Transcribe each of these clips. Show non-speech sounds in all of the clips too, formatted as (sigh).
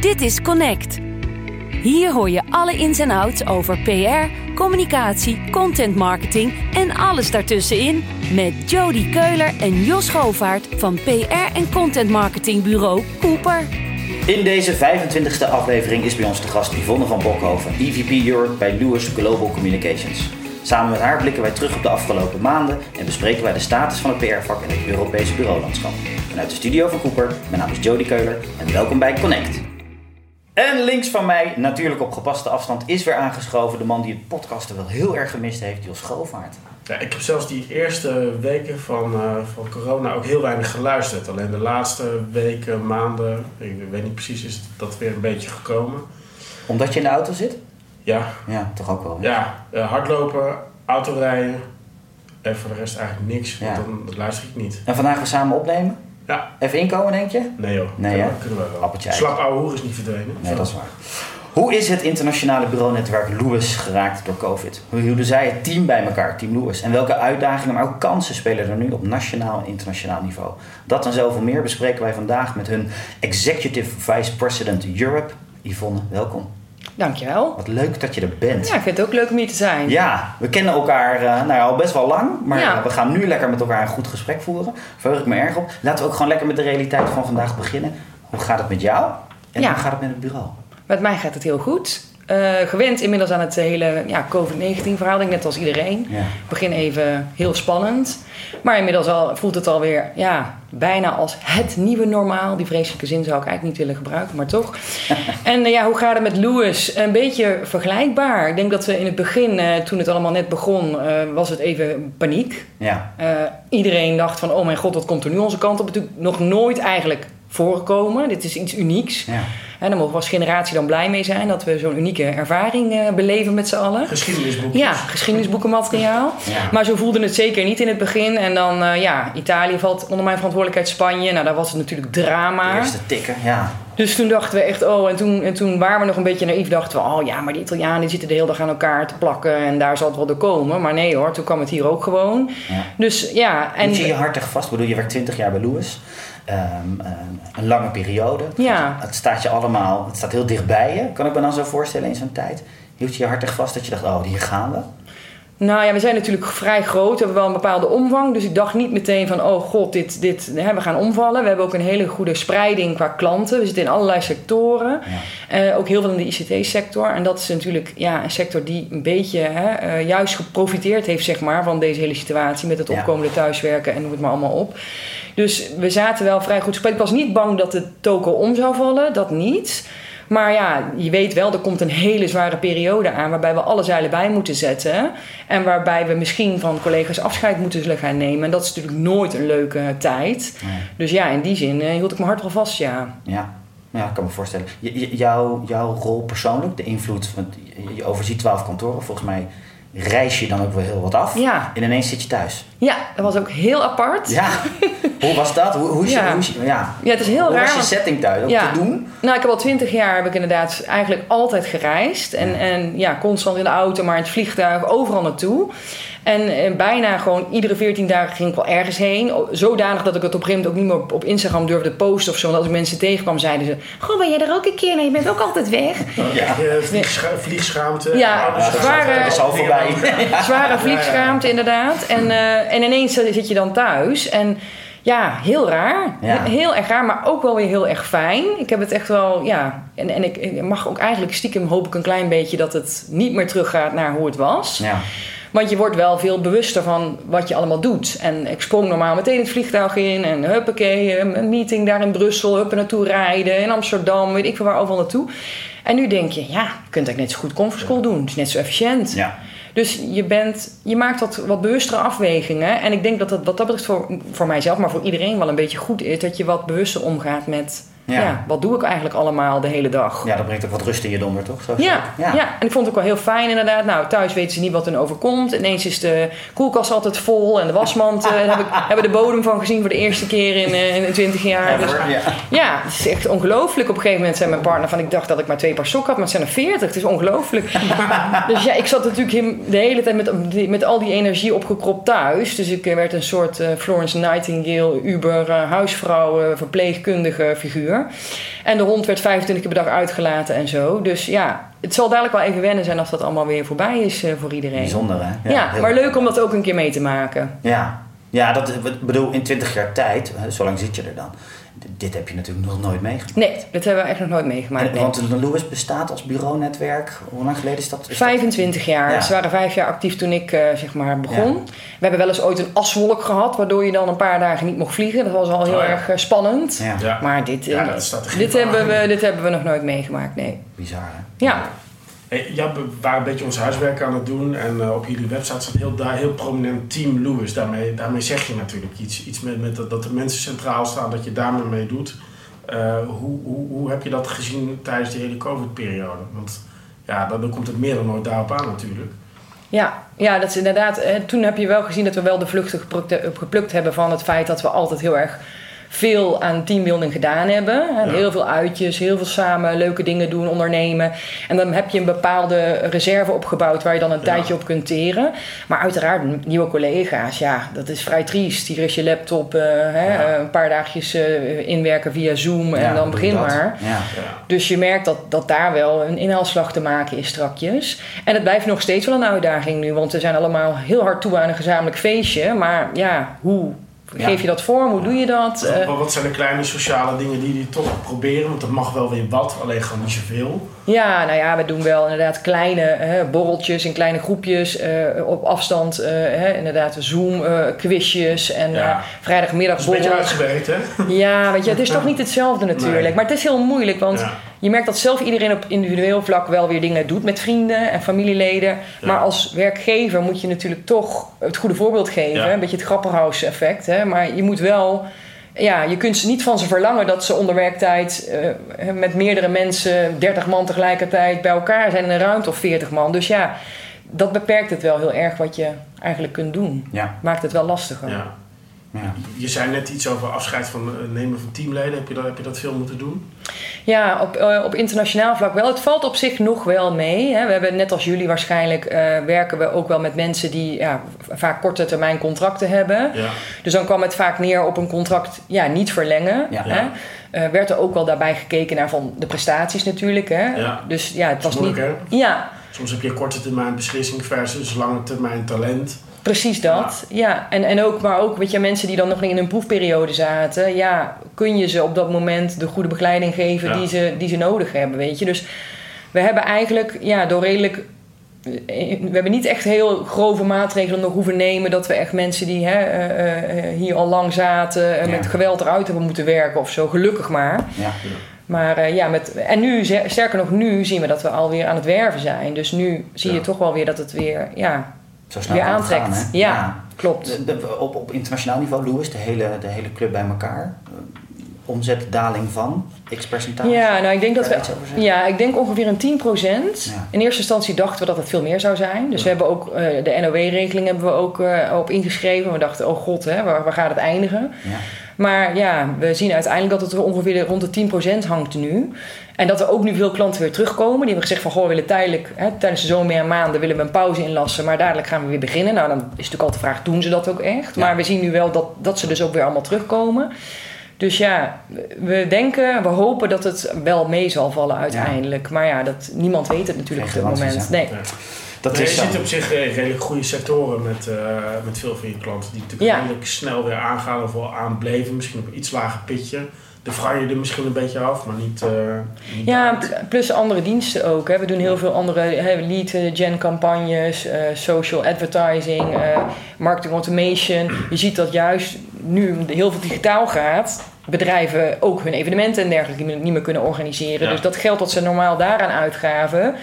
Dit is Connect. Hier hoor je alle ins en outs over PR, communicatie, content marketing en alles daartussenin met Jody Keuler en Jos Govaert van PR en content marketing bureau Cooper. In deze 25e aflevering is bij ons de gast Yvonne van Bokhoven, EVP Europe bij Lewis Global Communications. Samen met haar blikken wij terug op de afgelopen maanden en bespreken wij de status van het PR-vak in het Europese bureaulandschap. Vanuit de studio van Cooper, mijn naam is Jody Keuler en welkom bij Connect. En links van mij, natuurlijk op gepaste afstand, is weer aangeschoven de man die het podcasten wel heel erg gemist heeft, Jos Schovaert. Ja, ik heb zelfs die eerste weken van, uh, van corona ook heel weinig geluisterd. Alleen de laatste weken, maanden, ik weet niet precies, is dat weer een beetje gekomen. Omdat je in de auto zit? Ja. Ja, toch ook wel. Ja, uh, hardlopen, autorijden en voor de rest eigenlijk niks, want ja. dan dat luister ik niet. En vandaag we samen opnemen? Ja. Even inkomen, denk je? Nee joh, nee, ja? kunnen we wel. Appeltje Slap ouwe hoer is niet verdwenen. Nee, dat is waar. Hoe is het internationale bureaunetwerk Lewis geraakt door COVID? Hoe hielden zij het team bij elkaar, Team Lewis? En welke uitdagingen, maar ook kansen spelen er nu op nationaal en internationaal niveau? Dat en zoveel meer bespreken wij vandaag met hun Executive Vice President Europe, Yvonne. Welkom. Dankjewel. Wat leuk dat je er bent. Ja, ik vind het ook leuk om hier te zijn. Ja, we kennen elkaar uh, nou ja, al best wel lang, maar ja. we gaan nu lekker met elkaar een goed gesprek voeren. Verheug ik me erg op. Laten we ook gewoon lekker met de realiteit van vandaag beginnen. Hoe gaat het met jou en Ja. hoe gaat het met het bureau? Met mij gaat het heel goed. Eh, gewend inmiddels aan het hele ja, COVID-19 verhaal, denk net als iedereen. Ja. Begin even heel spannend. Maar inmiddels al, voelt het alweer ja, bijna als het nieuwe normaal. Die vreselijke zin zou ik eigenlijk niet willen gebruiken, maar toch. (laughs) en eh, ja, hoe gaat het met Lewis? Een beetje vergelijkbaar. Ik denk dat we in het begin, eh, toen het allemaal net begon, was het even paniek. Ja, iedereen dacht van, oh mijn god, wat komt er nu onze kant op? Natuurlijk nog nooit eigenlijk voorgekomen. Dit is iets unieks. ja. En daar mogen we als generatie dan blij mee zijn dat we zo'n unieke ervaring eh, beleven met z'n allen. Geschiedenisboekjes. Ja, geschiedenisboekenmateriaal. (laughs) Ja. Maar zo voelde het zeker niet in het begin. En dan, eh, ja, Italië valt onder mijn verantwoordelijkheid Spanje. Nou, daar was het natuurlijk drama. Eerste tikken, ja. Dus toen dachten we echt, oh, en toen, en toen waren we nog een beetje naïef. Dachten we, oh ja, maar die Italianen die zitten de hele dag aan elkaar te plakken. En daar zal het wel door komen. Maar nee hoor, toen kwam het hier ook gewoon. ja. Dus ja, en... Moet je je hart echt vast? Bedoel, je werkt 20 jaar bij Lewis. Ehm, ehm, een lange periode. Ja. Het staat je allemaal, het staat heel dichtbij je. Kan ik me dan zo voorstellen in zo'n tijd? Hield je je hart echt vast dat je dacht, oh, hier gaan we? Nou ja, we zijn natuurlijk vrij groot. We hebben wel een bepaalde omvang. Dus ik dacht niet meteen van, oh god, dit, dit, hè, we gaan omvallen. We hebben ook een hele goede spreiding qua klanten. We zitten in allerlei sectoren. Eh, ook heel veel in de ICT-sector. En dat is natuurlijk ja, een sector die een beetje hè, eh, juist geprofiteerd heeft zeg maar, van deze hele situatie. Met het opkomende thuiswerken en noem het maar allemaal op. Dus we zaten wel vrij goed gespreid. Ik was niet bang dat de toko om zou vallen. Dat niet. Maar ja, je weet wel, er komt een hele zware periode aan waarbij we alle zeilen bij moeten zetten. En waarbij we misschien van collega's afscheid moeten zullen gaan nemen. En dat is natuurlijk nooit een leuke tijd. Nee. Dus ja, in die zin eh, hield ik mijn hart wel vast, ja. Ja, ja ik kan me voorstellen. Jouw, jouw rol persoonlijk, de invloed, want je, overziet 12 kantoren. Volgens mij reis je dan ook wel heel wat af. Ja. En ineens zit je thuis. Ja, dat was ook heel apart. Ja, (laughs) hoe was dat? Hoe, hoe is je, Ja. hoe is je, ja. Ja, het is heel hoe raar. was je setting thuis? Om Ja. te doen? Nou, ik heb al twintig jaar heb ik inderdaad eigenlijk altijd gereisd. En ja. en ja, constant in de auto, maar in het vliegtuig, overal naartoe. En, eh, bijna gewoon iedere 14 dagen ging ik wel ergens heen. Zodanig dat ik het op een gegeven moment ook niet meer op, Instagram durfde posten of zo. Want als ik mensen tegenkwam, zeiden ze... Goh, ben jij er ook een keer? Nou, je bent ook altijd weg. Ja. Eh, vliegscha- vliegschaamte. Ja, ouderschaamte. zware- Dat is al voorbij. (laughs) Zware vliegschaamte, inderdaad. En, eh, en ineens zit je dan thuis. En ja, heel raar. Ja. Heel erg raar, maar ook wel weer heel erg fijn. Ik heb het echt wel, ja. En, en ik, ik mag ook eigenlijk stiekem hoop ik een klein beetje dat het niet meer teruggaat naar hoe het was. Ja. Want je wordt wel veel bewuster van wat je allemaal doet. En ik sprong normaal meteen het vliegtuig in. En huppakee, een meeting daar in Brussel. Huppen naartoe rijden. In Amsterdam, weet ik veel waar overal naartoe. En nu denk je, ja, je kunt eigenlijk net zo goed conference doen. Het is net zo efficiënt. Ja. Dus je, bent, je maakt wat, wat bewustere afwegingen. En ik denk dat dat wat dat betreft voor, voor mijzelf, maar voor iedereen wel een beetje goed is. Dat je wat bewuster omgaat met Ja. ja. wat doe ik eigenlijk allemaal de hele dag. ja, dat brengt ook wat rust in je donder, toch? Zo Ja, ja. ja. en ik vond het ook wel heel fijn inderdaad. Nou, thuis weten ze niet wat er overkomt. Ineens is de koelkast altijd vol en de wasmand eh, heb ik, hebben de bodem van gezien voor de eerste keer in, eh, in 20 jaar. Dus, Ja. ja, het is echt ongelooflijk. Op een gegeven moment zei mijn partner van... ik dacht dat ik maar twee paar sokken had, maar het zijn er 40. Het is ongelooflijk. (laughs) dus ja, ik zat natuurlijk de hele tijd met, met al die energie opgekropt thuis. Dus ik eh, werd een soort Florence Nightingale, Uber, huisvrouw, verpleegkundige figuur. Uur. En de hond werd 25 keer per dag uitgelaten en zo. Dus ja, het zal dadelijk wel even wennen zijn als dat allemaal weer voorbij is eh, voor iedereen. Bijzonder, hè? Ja, maar leuk om dat ook een keer mee te maken. Ja, ja dat, ik bedoel, in 20 jaar tijd, zo lang zit je er dan. Dit heb je natuurlijk nog nooit meegemaakt. Nee, dat hebben we echt nog nooit meegemaakt. En, nee. Want de Lewis bestaat als bureaunetwerk. Hoe lang geleden is dat? Is dat- 25 jaar. Ja. Ze waren vijf jaar actief toen ik eh, zeg maar begon. We hebben wel eens ooit een aswolk gehad, waardoor je dan een paar dagen niet mocht vliegen. Dat was al heel Oh ja. erg eh, spannend. Ja, Ja. Maar dit, eh, dit, hebben we, dit hebben we nog nooit meegemaakt, nee. bizar hè? Ja, ja, we waren een beetje ons huiswerk aan het doen en eh, op jullie website staat heel, daar heel prominent Team Lewis. Daarmee, daarmee zeg je natuurlijk iets, iets met, met dat, de mensen centraal staan, dat je daarmee mee doet. Eh, hoe, hoe, hoe heb je dat gezien tijdens die hele COVID-periode? Want ja, dan, dan komt het meer dan nooit daarop aan natuurlijk. ja, ja, dat is inderdaad. eh, toen heb je wel gezien dat we wel de vluchten geplukt, geplukt hebben van het feit dat we altijd heel erg veel aan teambuilding gedaan hebben. Ja. Heel veel uitjes, heel veel samen leuke dingen doen, ondernemen. En dan heb je een bepaalde reserve opgebouwd waar je dan een Ja. tijdje op kunt teren. Maar uiteraard, nieuwe collega's, ja, dat is vrij triest. Hier is je laptop, eh, hè, Ja. eh, een paar dagjes eh, inwerken via Zoom en dan begin maar. Dus je merkt dat, dat daar wel een inhaalslag te maken is strakjes. En het blijft nog steeds wel een uitdaging nu, want we zijn allemaal heel hard toe aan een gezamenlijk feestje. Maar ja, hoe Ja. geef je dat vorm? Hoe doe je dat? Wat, Eh, wat- zijn de kleine sociale dingen die jullie toch proberen? Want dat mag wel weer wat, alleen gewoon niet zoveel. ja, nou ja, we doen wel inderdaad kleine hè, borreltjes in kleine groepjes eh, op afstand. eh, hè, inderdaad, Zoom, eh, quizjes en Ja. vrijdagmiddag Dat is een beetje uitgewerkt, hè? Ja, weet je, het is toch (laughs) niet hetzelfde natuurlijk. Nee. Maar het is heel moeilijk, want Ja. Je merkt dat zelf iedereen op individueel vlak wel weer dingen doet met vrienden en familieleden. Ja. Maar als werkgever moet je natuurlijk toch het goede voorbeeld geven. Ja. Een beetje het grapperhaus effect. Hè? Maar je moet wel... Ja, je kunt ze niet van ze verlangen dat ze onder werktijd eh, met meerdere mensen, 30 man tegelijkertijd bij elkaar zijn in een ruimte of 40 man. Dus ja, dat beperkt het wel heel erg wat je eigenlijk kunt doen. Ja. Maakt het wel lastiger. Ja. Ja. Je zei net iets over afscheid van eh, nemen van teamleden. Heb je dat, heb je dat veel moeten doen? Ja, op, eh, op internationaal vlak wel. Het valt op zich nog wel mee. Hè. We hebben net als jullie waarschijnlijk eh, werken we ook wel met mensen die ja, vaak korte termijn contracten hebben. Ja. Dus dan kwam het vaak neer op een contract ja, niet verlengen. Ja. Hè. Eh, werd er ook wel daarbij gekeken naar van de prestaties natuurlijk. Hè. Ja. Dus ja, het Dat was is niet. moeilijk, hè? Ja, Soms heb je korte termijn beslissing versus lange termijn talent. Precies dat, ja. En, en ook, maar ook, weet je, mensen die dan nog niet in een proefperiode zaten, ja, kun je ze op dat moment de goede begeleiding geven Ja. die, ze, die ze nodig hebben, weet je. Dus we hebben eigenlijk, ja, door redelijk. eh, We hebben niet echt heel grove maatregelen nog hoeven nemen dat we echt mensen die hè, eh, eh, hier al lang zaten Ja. met geweld eruit hebben moeten werken of zo, gelukkig maar. Ja. Maar eh, ja, met, en nu, sterker nog, nu zien we dat we alweer aan het werven zijn. Dus nu zie je toch wel weer dat het weer, ja, Zo snel het aantrekt. gaan, ja, klopt. De- de- op, op internationaal niveau, Louis, de hele, de hele club bij elkaar. eh, omzetdaling van x percentage. Ja, nou ik denk dat je we. Ja, ik denk ongeveer een 10%. Ja. In eerste instantie dachten we dat het veel meer zou zijn. Dus we hebben ook eh, de NOW-regeling hebben we ook eh, op ingeschreven. We dachten, oh god, hè, waar, waar gaat het eindigen? Ja. Maar ja, we zien uiteindelijk dat het ongeveer rond de 10% hangt nu. En dat er ook nu veel klanten weer terugkomen. Die hebben gezegd van, goh, we willen tijdelijk, hè, tijdens de zomermaanden willen we een pauze inlassen. Maar dadelijk gaan we weer beginnen. Nou, dan is natuurlijk altijd de vraag, doen ze dat ook echt? Ja. Maar we zien nu wel dat, dat ze dus ook weer allemaal terugkomen. Dus ja, we denken, we hopen dat het wel mee zal vallen uiteindelijk. Maar ja, dat, niemand weet het natuurlijk op dit moment. Nee. Dat Nee, je zo. ziet op zich eh, redelijk goede sectoren met, eh, met veel van je klanten. Die natuurlijk Ja. redelijk snel weer aangaan of wel aanbleven. Misschien op een iets lager pitje. De vrij je er misschien een beetje af, maar niet... eh, niet Ja, uit. plus andere diensten ook. Hè. We doen heel veel andere hè, lead eh, gen campagnes, eh, social advertising, eh, marketing automation. Je ziet dat juist nu heel veel digitaal gaat, bedrijven ook hun evenementen en dergelijke niet meer- niet meer kunnen organiseren. Ja. Dus dat geld dat ze normaal daaraan uitgaven,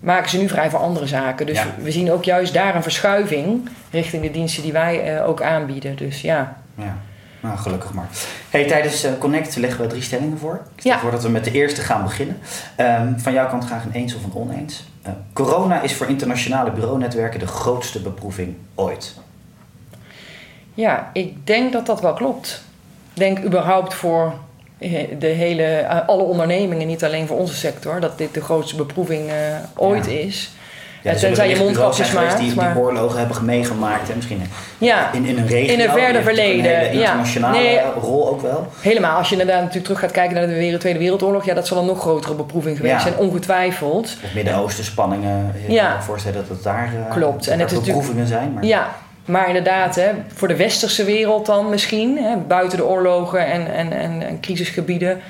maken ze nu vrij voor andere zaken. Dus Ja. we zien ook juist daar een verschuiving richting de diensten die wij eh, ook aanbieden. Dus ja. Ja, nou, gelukkig maar. Hey, tijdens eh, Connect leggen we drie stellingen voor. Ik stel Ja. voor dat we met de eerste gaan beginnen. Ehm, van jouw kant graag een eens of een oneens. Eh, corona is voor internationale bureaunetwerken de grootste beproeving ooit. Ja, ik denk dat dat wel klopt. Ik denk überhaupt voor de hele, eh, alle ondernemingen, niet alleen voor onze sector, dat dit de grootste beproeving eh, ooit Ja. is. Ja, er tenzij je mondkapjes maakt. Die, maar... die oorlogen hebben meegemaakt. Hè? Misschien Ja, in, in een regio. In een verder natuurlijk verleden, Een hele ja. internationale Nee. rol ook wel. helemaal. Als je inderdaad natuurlijk terug gaat kijken naar de Tweede Wereldoorlog, ja, dat zal een nog grotere beproeving geweest Ja. zijn, ongetwijfeld. Of Midden-Oosten spanningen. Ik kan me voorstellen dat het daar, Klopt. dat En het is beproevingen zijn. Maar... Ja, maar inderdaad, hè, voor de westerse wereld dan misschien, hè, buiten de oorlogen en, en, en, en crisisgebieden,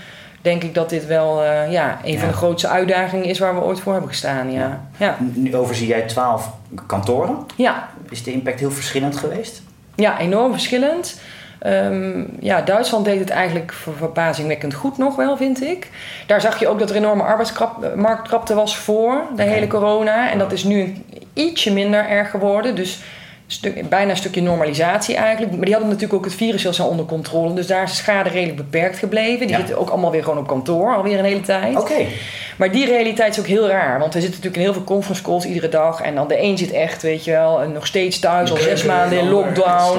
denk ik dat dit wel eh, ja, een van de grootste uitdagingen is waar we ooit voor hebben gestaan. Ja, ja. Nu overzie jij twaalf kantoren. ja. Is de impact heel verschillend geweest? ja enorm verschillend. Ehm, ja, Duitsland deed het eigenlijk ver- verbazingwekkend goed nog wel, vind ik. Daar zag je ook dat er enorme arbeidsmarktkrapte was voor de hele corona. En dat is nu ietsje minder erg geworden. Dus stuk, bijna een stukje normalisatie eigenlijk. Maar die hadden natuurlijk ook het virus heel snel onder controle. Dus daar is de schade redelijk beperkt gebleven. Die Ja. zitten ook allemaal weer gewoon op kantoor, alweer een hele tijd. Oké. Maar die realiteit is ook heel raar. Want we zitten natuurlijk in heel veel conference calls iedere dag. En dan de een zit echt, weet je wel, nog steeds thuis al zes maanden in lockdown.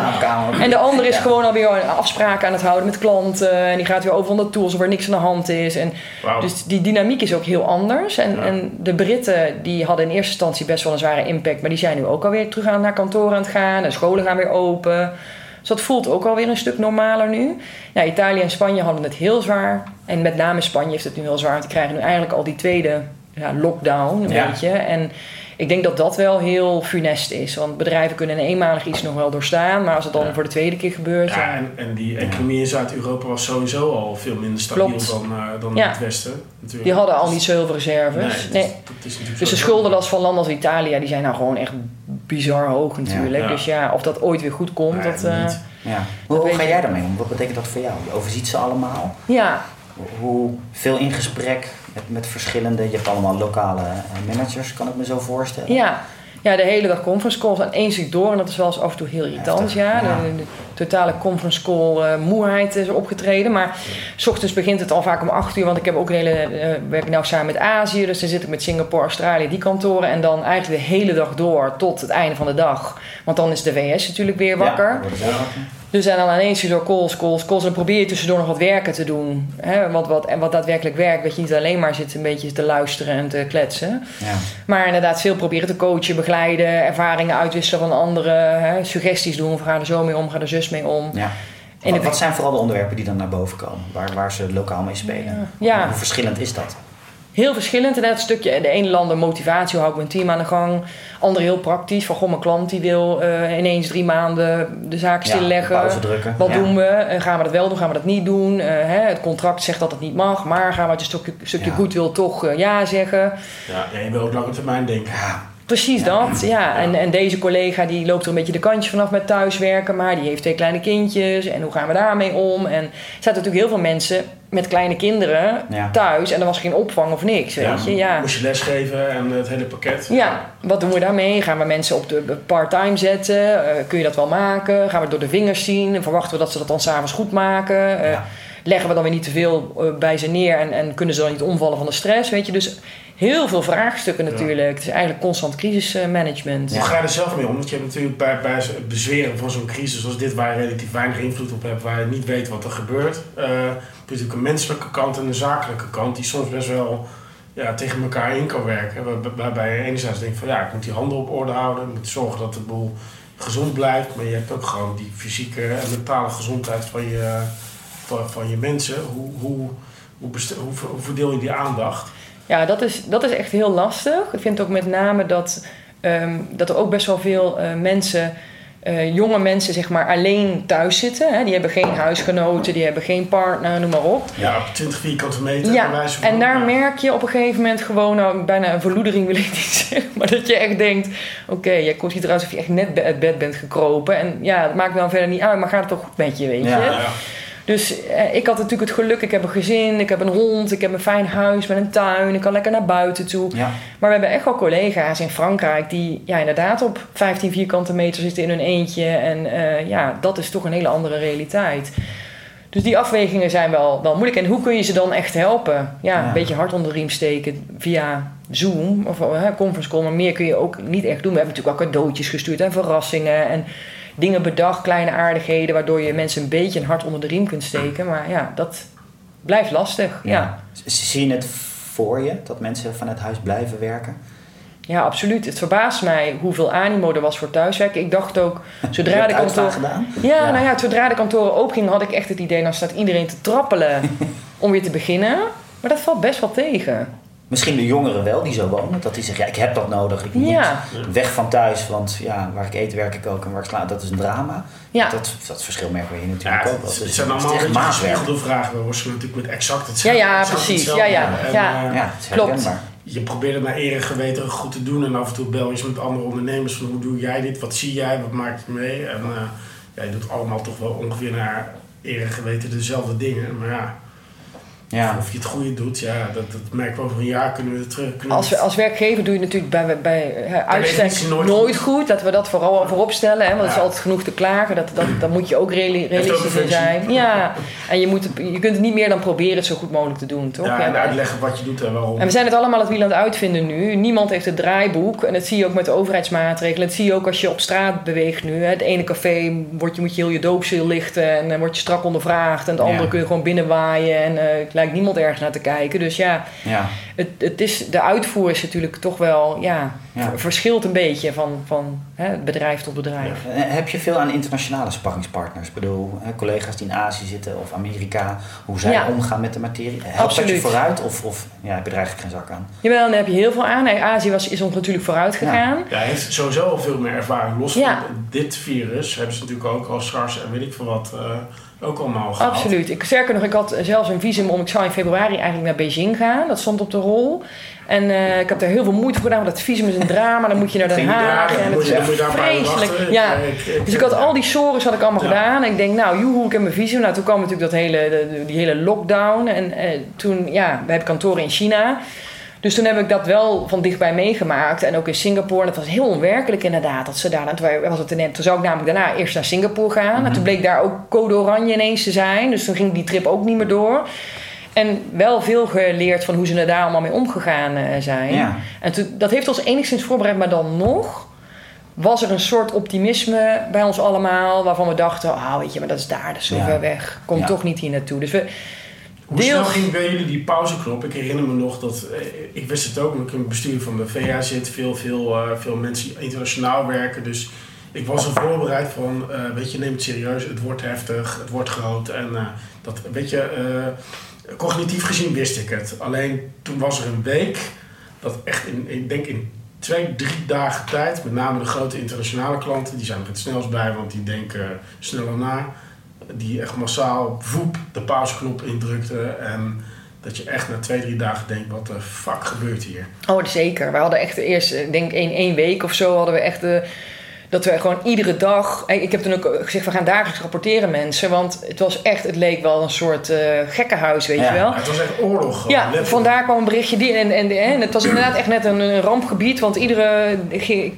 En de ander is Ja. gewoon alweer afspraken aan het houden met klanten. En die gaat weer over naar tools waar niks aan de hand is. En dus die dynamiek is ook heel anders. En, Ja. en de Britten die hadden in eerste instantie best wel een zware impact. Maar die zijn nu ook alweer terug aan naar kantoor aan het gaan. De scholen gaan weer open. Dus dat voelt ook alweer een stuk normaler nu. Ja, Italië en Spanje hadden het heel zwaar. En met name Spanje heeft het nu heel zwaar. Want die krijgen nu eigenlijk al die tweede ja, lockdown een Ja. beetje. En ik denk dat dat wel heel funest is. Want bedrijven kunnen een eenmalig iets nog wel doorstaan. Maar als het dan Ja. voor de tweede keer gebeurt... Ja, en, en die economie in Zuid-Europa was sowieso al veel minder stabiel Klopt. dan, eh, dan Ja. het Westen. Natuurlijk. Die hadden al niet zo heel veel Nee, reserves. dat, Nee. dat is natuurlijk Dus de schuldenlast van landen als Italië, die zijn nou gewoon echt bizar hoog natuurlijk. Ja. Dus ja, of dat ooit weer goed komt, Nee, dat... eh, niet. Ja. Hoe, hoe ga jij daarmee om? Wat betekent dat voor jou? Je overziet ze allemaal. ja, Hoe veel in gesprek met, met verschillende... Je hebt allemaal lokale eh, managers, kan ik me zo voorstellen. ja. Ja, de hele dag conference calls aan één stuk door. En dat is wel eens af en toe heel irritant, ja. Totale conference call eh, moeheid is opgetreden. Maar s ochtends begint het al vaak om acht uur. Want ik heb ook een hele... eh, werk nou samen met Azië. Dus dan zit ik met Singapore, Australië, die kantoren. En dan eigenlijk de hele dag door tot het einde van de dag. Want dan is de VS natuurlijk weer wakker. Ja. Dus en dan ineens door calls, calls, calls. En dan probeer je tussendoor nog wat werken te doen. Hè? Wat, wat, en wat daadwerkelijk werkt. Dat je niet alleen maar zit een beetje te luisteren en te kletsen. Ja. Maar inderdaad veel proberen te coachen, begeleiden. Ervaringen uitwisselen van anderen. Hè? Suggesties doen. Van ga er zo mee om, ga er zus mee om. Ja. En Wat, zijn vooral de onderwerpen die dan naar boven komen? Waar, waar ze lokaal mee spelen? Ja. Hoe verschillend is dat? Heel verschillend. En dat stukje, de ene landen motivatie, hoe hou ik mijn team aan de gang. Andere heel praktisch. Van goh, mijn klant die wil eh, ineens drie maanden de zaak stilleggen. drukken. Wat Ja. doen we? Eh, gaan we dat wel doen? Gaan we dat niet doen? Eh, hè, het contract zegt dat het niet mag, maar gaan we uit een stukje, stukje Ja. goed wil toch ja zeggen? Ja, ja, je wil ook lange termijn denken. Ja, Precies dat, ja. En, en deze collega die loopt er een beetje de kantjes vanaf met thuiswerken, maar die heeft twee kleine kindjes en hoe gaan we daarmee om? En er zaten natuurlijk heel veel mensen met kleine kinderen Ja. thuis en er was geen opvang of niks, weet je. Ja. Moest je lesgeven en het hele pakket. Ja, wat doen we daarmee? Gaan we mensen op de part-time zetten? Eh, kun je dat wel maken? Gaan we het door de vingers zien? Verwachten we dat ze dat dan s'avonds goed maken? Eh, Ja. Leggen we dan weer niet te veel eh, bij ze neer en, en kunnen ze dan niet omvallen van de stress? Weet je, dus heel veel vraagstukken natuurlijk. Het is eigenlijk constant crisismanagement. Hoe ga je er zelf mee om? Want je hebt natuurlijk bij, bij het bezweren van zo'n crisis zoals dit, waar je relatief weinig invloed op hebt, waar je niet weet wat er gebeurt. eh heb je natuurlijk een menselijke kant en een zakelijke kant die soms best wel ja, tegen elkaar in kan werken. Waar- Waarbij je enerzijds denkt van ja, ik moet die handen op orde houden, ik moet zorgen dat de boel gezond blijft. Maar je hebt ook gewoon die fysieke en mentale gezondheid van je, van, van je mensen. Hoe, hoe, hoe, hoe verdeel je die aandacht? Ja, dat is, dat is echt heel lastig. Ik vind ook met name dat, ehm, dat er ook best wel veel eh, mensen, eh, jonge mensen, zeg maar, alleen thuis zitten. Hè? Die hebben geen huisgenoten, die hebben geen partner, noem maar op. Ja, op 20 vierkante meter. Ja, van- en daar ja. merk je op een gegeven moment gewoon nou, bijna een verloedering wil ik niet (laughs) zeggen. Maar dat je echt denkt, oké, je komt hier eruit alsof je echt net bij het bed bent gekropen. En ja, het maakt me dan verder niet uit, maar gaat het toch goed met je, weet je? Ja. Ja. Dus eh, ik had natuurlijk het geluk, ik heb een gezin, ik heb een hond, ik heb een fijn huis met een tuin, ik kan lekker naar buiten toe. ja. Maar we hebben echt wel collega's in Frankrijk die ja, inderdaad op 15 vierkante meter zitten in hun eentje. En eh, ja, dat is toch een hele andere realiteit. Dus die afwegingen zijn wel, wel moeilijk. En hoe kun je ze dan echt helpen? Ja, Ja. een beetje hard onder de riem steken via Zoom of uh, conference call. Maar meer kun je ook niet echt doen. We hebben natuurlijk al cadeautjes gestuurd en verrassingen. En dingen bedacht, kleine aardigheden. Waardoor je mensen een beetje een hart onder de riem kunt steken. Maar ja, dat blijft lastig. Ja. Zie je het voor je dat mensen vanuit huis blijven werken? Ja, absoluut. Het verbaast mij hoeveel animo er was voor thuiswerken. Ik dacht ook, (laughs) zodra de kantoor... gedaan? Ja, nou ja, zodra de kantoren opengingen had ik echt het idee... dan staat iedereen te trappelen (laughs) om weer te beginnen. Maar dat valt best wel tegen. Misschien de jongeren wel die zo wonen. Dat die zeggen, ja, ik heb dat nodig. Ik moet Ja. weg van thuis. Want ja, waar ik eet, werk ik ook. En waar ik slaap, dat is een drama. Ja. Dat, dat verschil merken we hier Ja, natuurlijk ook wel. het, Dus het zijn allemaal echt maatwerk. vragen. We worstelen natuurlijk met exact Ja, hetzelfde. ja, exact precies. hetzelfde. Ja, ja, En, ja. eh, Ja, Klopt. herkenbaar. je probeert het naar eer en geweten goed te doen. En af en toe bel je eens met andere ondernemers van hoe doe jij dit? Wat zie jij? Wat maak je mee? En eh, ja, je doet allemaal toch wel ongeveer naar eer en geweten dezelfde dingen. Maar ja, Ja. of je het goede doet, ja, dat, dat merken we over een jaar kunnen we het terug. Kunnen Als, we als werkgever doe je natuurlijk bij, bij uitstek nooit nooit, goed. Dat we dat vooral voorop stellen. Hè, want er is altijd genoeg te klagen. Dat, dat, daar moet je ook ook realistisch functie. zijn. Ja, en je, moet, het- je kunt het niet meer dan proberen het zo goed mogelijk te doen, toch? ja, en uitleggen wat je doet en waarom. En we zijn het allemaal het wiel aan het uitvinden nu. Niemand heeft het draaiboek. En dat zie je ook met de overheidsmaatregelen. Dat zie je ook als je op straat beweegt nu. Hè. Het ene café wordt je, moet je heel je doopseel lichten. En dan word je strak ondervraagd. En het andere Ja. kun je gewoon binnenwaaien. En eh het lijkt niemand ergens naar te kijken. Dus ja, Ja. het, het is, de uitvoer is natuurlijk toch wel... Ja, verschilt een beetje van, van hè, bedrijf tot bedrijf. Eh, Heb je veel aan internationale sparringspartners? Ik bedoel, hè, collega's die in Azië zitten of Amerika, hoe zij Ja. omgaan met de materie. Helpt dat je vooruit of, of ja, heb je er eigenlijk geen zak aan? Jawel, daar heb je heel veel aan. Nee, Azië was, is ons natuurlijk vooruit gegaan. Ja, hij heeft sowieso al veel meer ervaring. Los Ja. van dit virus hebben ze natuurlijk ook al SARS en weet ik veel wat eh, ook allemaal gehad. Absoluut. Ik, sterker nog, ik had zelfs een visum om... Ik zou in februari eigenlijk naar Beijing gaan. Dat stond op de rol. En eh, ik heb daar heel veel moeite voor gedaan. Want dat visum is een drama. Dan moet je naar Den daar, Haag. En het is echt vreselijk. Ja. Dus ik had al die sores had ik allemaal Ja. gedaan. En ik denk, nou, joehoe, ik heb mijn visum. Nou, toen kwam natuurlijk dat hele, de- die hele lockdown. En eh, toen, ja, we hebben kantoren in China. Dus toen heb ik dat wel van dichtbij meegemaakt. En ook in Singapore. En het was heel onwerkelijk inderdaad. Dat ze daar, en toen, was het ineens, toen zou ik namelijk daarna eerst naar Singapore gaan. En toen bleek daar ook code oranje ineens te zijn. Dus toen ging die trip ook niet meer door. En wel veel geleerd van hoe ze er daar allemaal mee omgegaan eh, zijn. Ja. En toen, dat heeft ons enigszins voorbereid. Maar dan nog was er een soort optimisme bij ons allemaal. Waarvan we dachten, ah weet je, maar dat is daar, dat is zo Ja. ver weg. Kom Ja. toch niet hier naartoe. Dus we, Hoe snel ging bij jullie die pauzeknop? Ik herinner me nog dat, eh, ik wist het ook, omdat ik in het bestuur van de VA zit, veel, veel, eh, veel mensen die internationaal werken. Dus ik was er voorbereid van, eh, weet je, neem het serieus, het wordt heftig, het wordt groot. En dat, weet je, cognitief gezien wist ik het. Alleen toen was er een week dat echt, in, ik denk in twee, drie dagen tijd, met name de grote internationale klanten, die zijn er het snelst bij, want die denken sneller na die echt massaal voep de pauzeknop indrukte. En dat je echt na twee, drie dagen denkt, wat de fuck gebeurt hier? Oh, zeker. We hadden echt eerst, ik denk in één week of zo, hadden we echt de, dat we gewoon iedere dag. eh, Ik heb toen ook gezegd, we gaan dagelijks rapporteren mensen. Want het was echt, het leek wel een soort eh, gekkenhuis, weet Ja. je wel. Ja, het was echt oorlog. gewoon, Ja, letterlijk. vandaar kwam een berichtje. Die, en, en, en het was inderdaad echt net een, een rampgebied. Want iedere.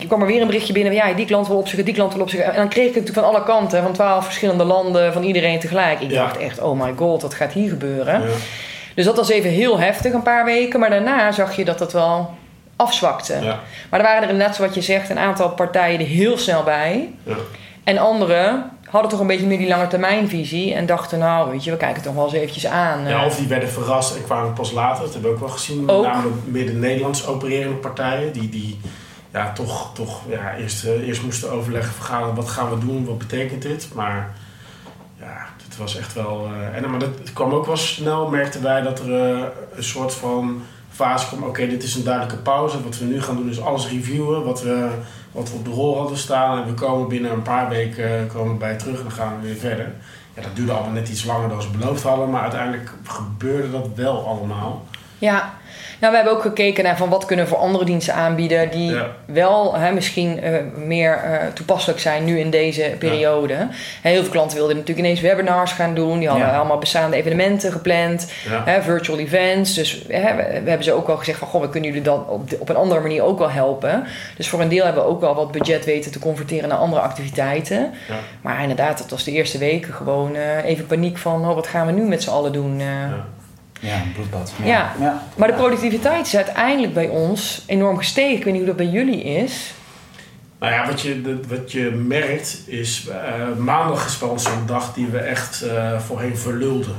Kwam er weer een berichtje binnen. Ja, die klant wil opzoeken, die klant wil opzoeken. En dan kreeg ik het natuurlijk van alle kanten. Van twaalf verschillende landen. Van iedereen tegelijk. Ik Ja. dacht echt, oh my god, wat gaat hier gebeuren? Ja. Dus dat was even heel heftig, een paar weken. Maar daarna zag je dat dat wel afzwakte. Ja. Maar er waren er net zoals je zegt, een aantal partijen er heel snel bij. Ja. En anderen hadden toch een beetje meer die lange termijnvisie. En dachten, nou, weet je, we kijken het toch wel eens eventjes aan. Ja, Eh, of die werden verrast en kwamen pas later. Dat hebben we ook wel gezien. Met Ook. name Midden-Nederlands opererende partijen. Die, die ja, toch, toch ja, eerst, eh, eerst moesten overleggen, vergaderen. Wat gaan we doen? Wat betekent dit? Maar ja, het was echt wel... eh, en, maar dat, kwam ook wel snel, merkten wij, dat er een soort van fase kwam. Oké, dit is een duidelijke pauze. Wat we nu gaan doen is alles reviewen. Wat we, wat we op de rol hadden staan. En we komen binnen een paar weken eh, komen bij terug en dan gaan we weer verder. Ja, dat duurde allemaal net iets langer dan ze beloofd hadden. Maar uiteindelijk gebeurde dat wel allemaal. Ja, nou, we hebben ook gekeken naar van wat kunnen we voor andere diensten aanbieden die Ja. wel hè, misschien eh, meer eh, toepasselijk zijn nu in deze periode. Heel veel klanten wilden natuurlijk ineens webinars gaan doen. Die hadden Ja. allemaal bestaande evenementen gepland, hè, virtual events. Dus hè, we, we hebben ze ook wel gezegd van goh, we kunnen jullie dan op, de- op een andere manier ook wel helpen. Dus voor een deel hebben we ook wel wat budget weten te converteren naar andere activiteiten. Maar inderdaad, het was de eerste weken gewoon eh, even paniek van oh, wat gaan we nu met z'n allen doen. Ja. Een bloedbad. Ja. ja. Maar de productiviteit is uiteindelijk bij ons enorm gestegen. Ik weet niet hoe dat bij jullie is. Nou ja, wat je, wat je merkt is, eh, maandag is bij ons zo'n dag die we echt eh, voorheen verlulden.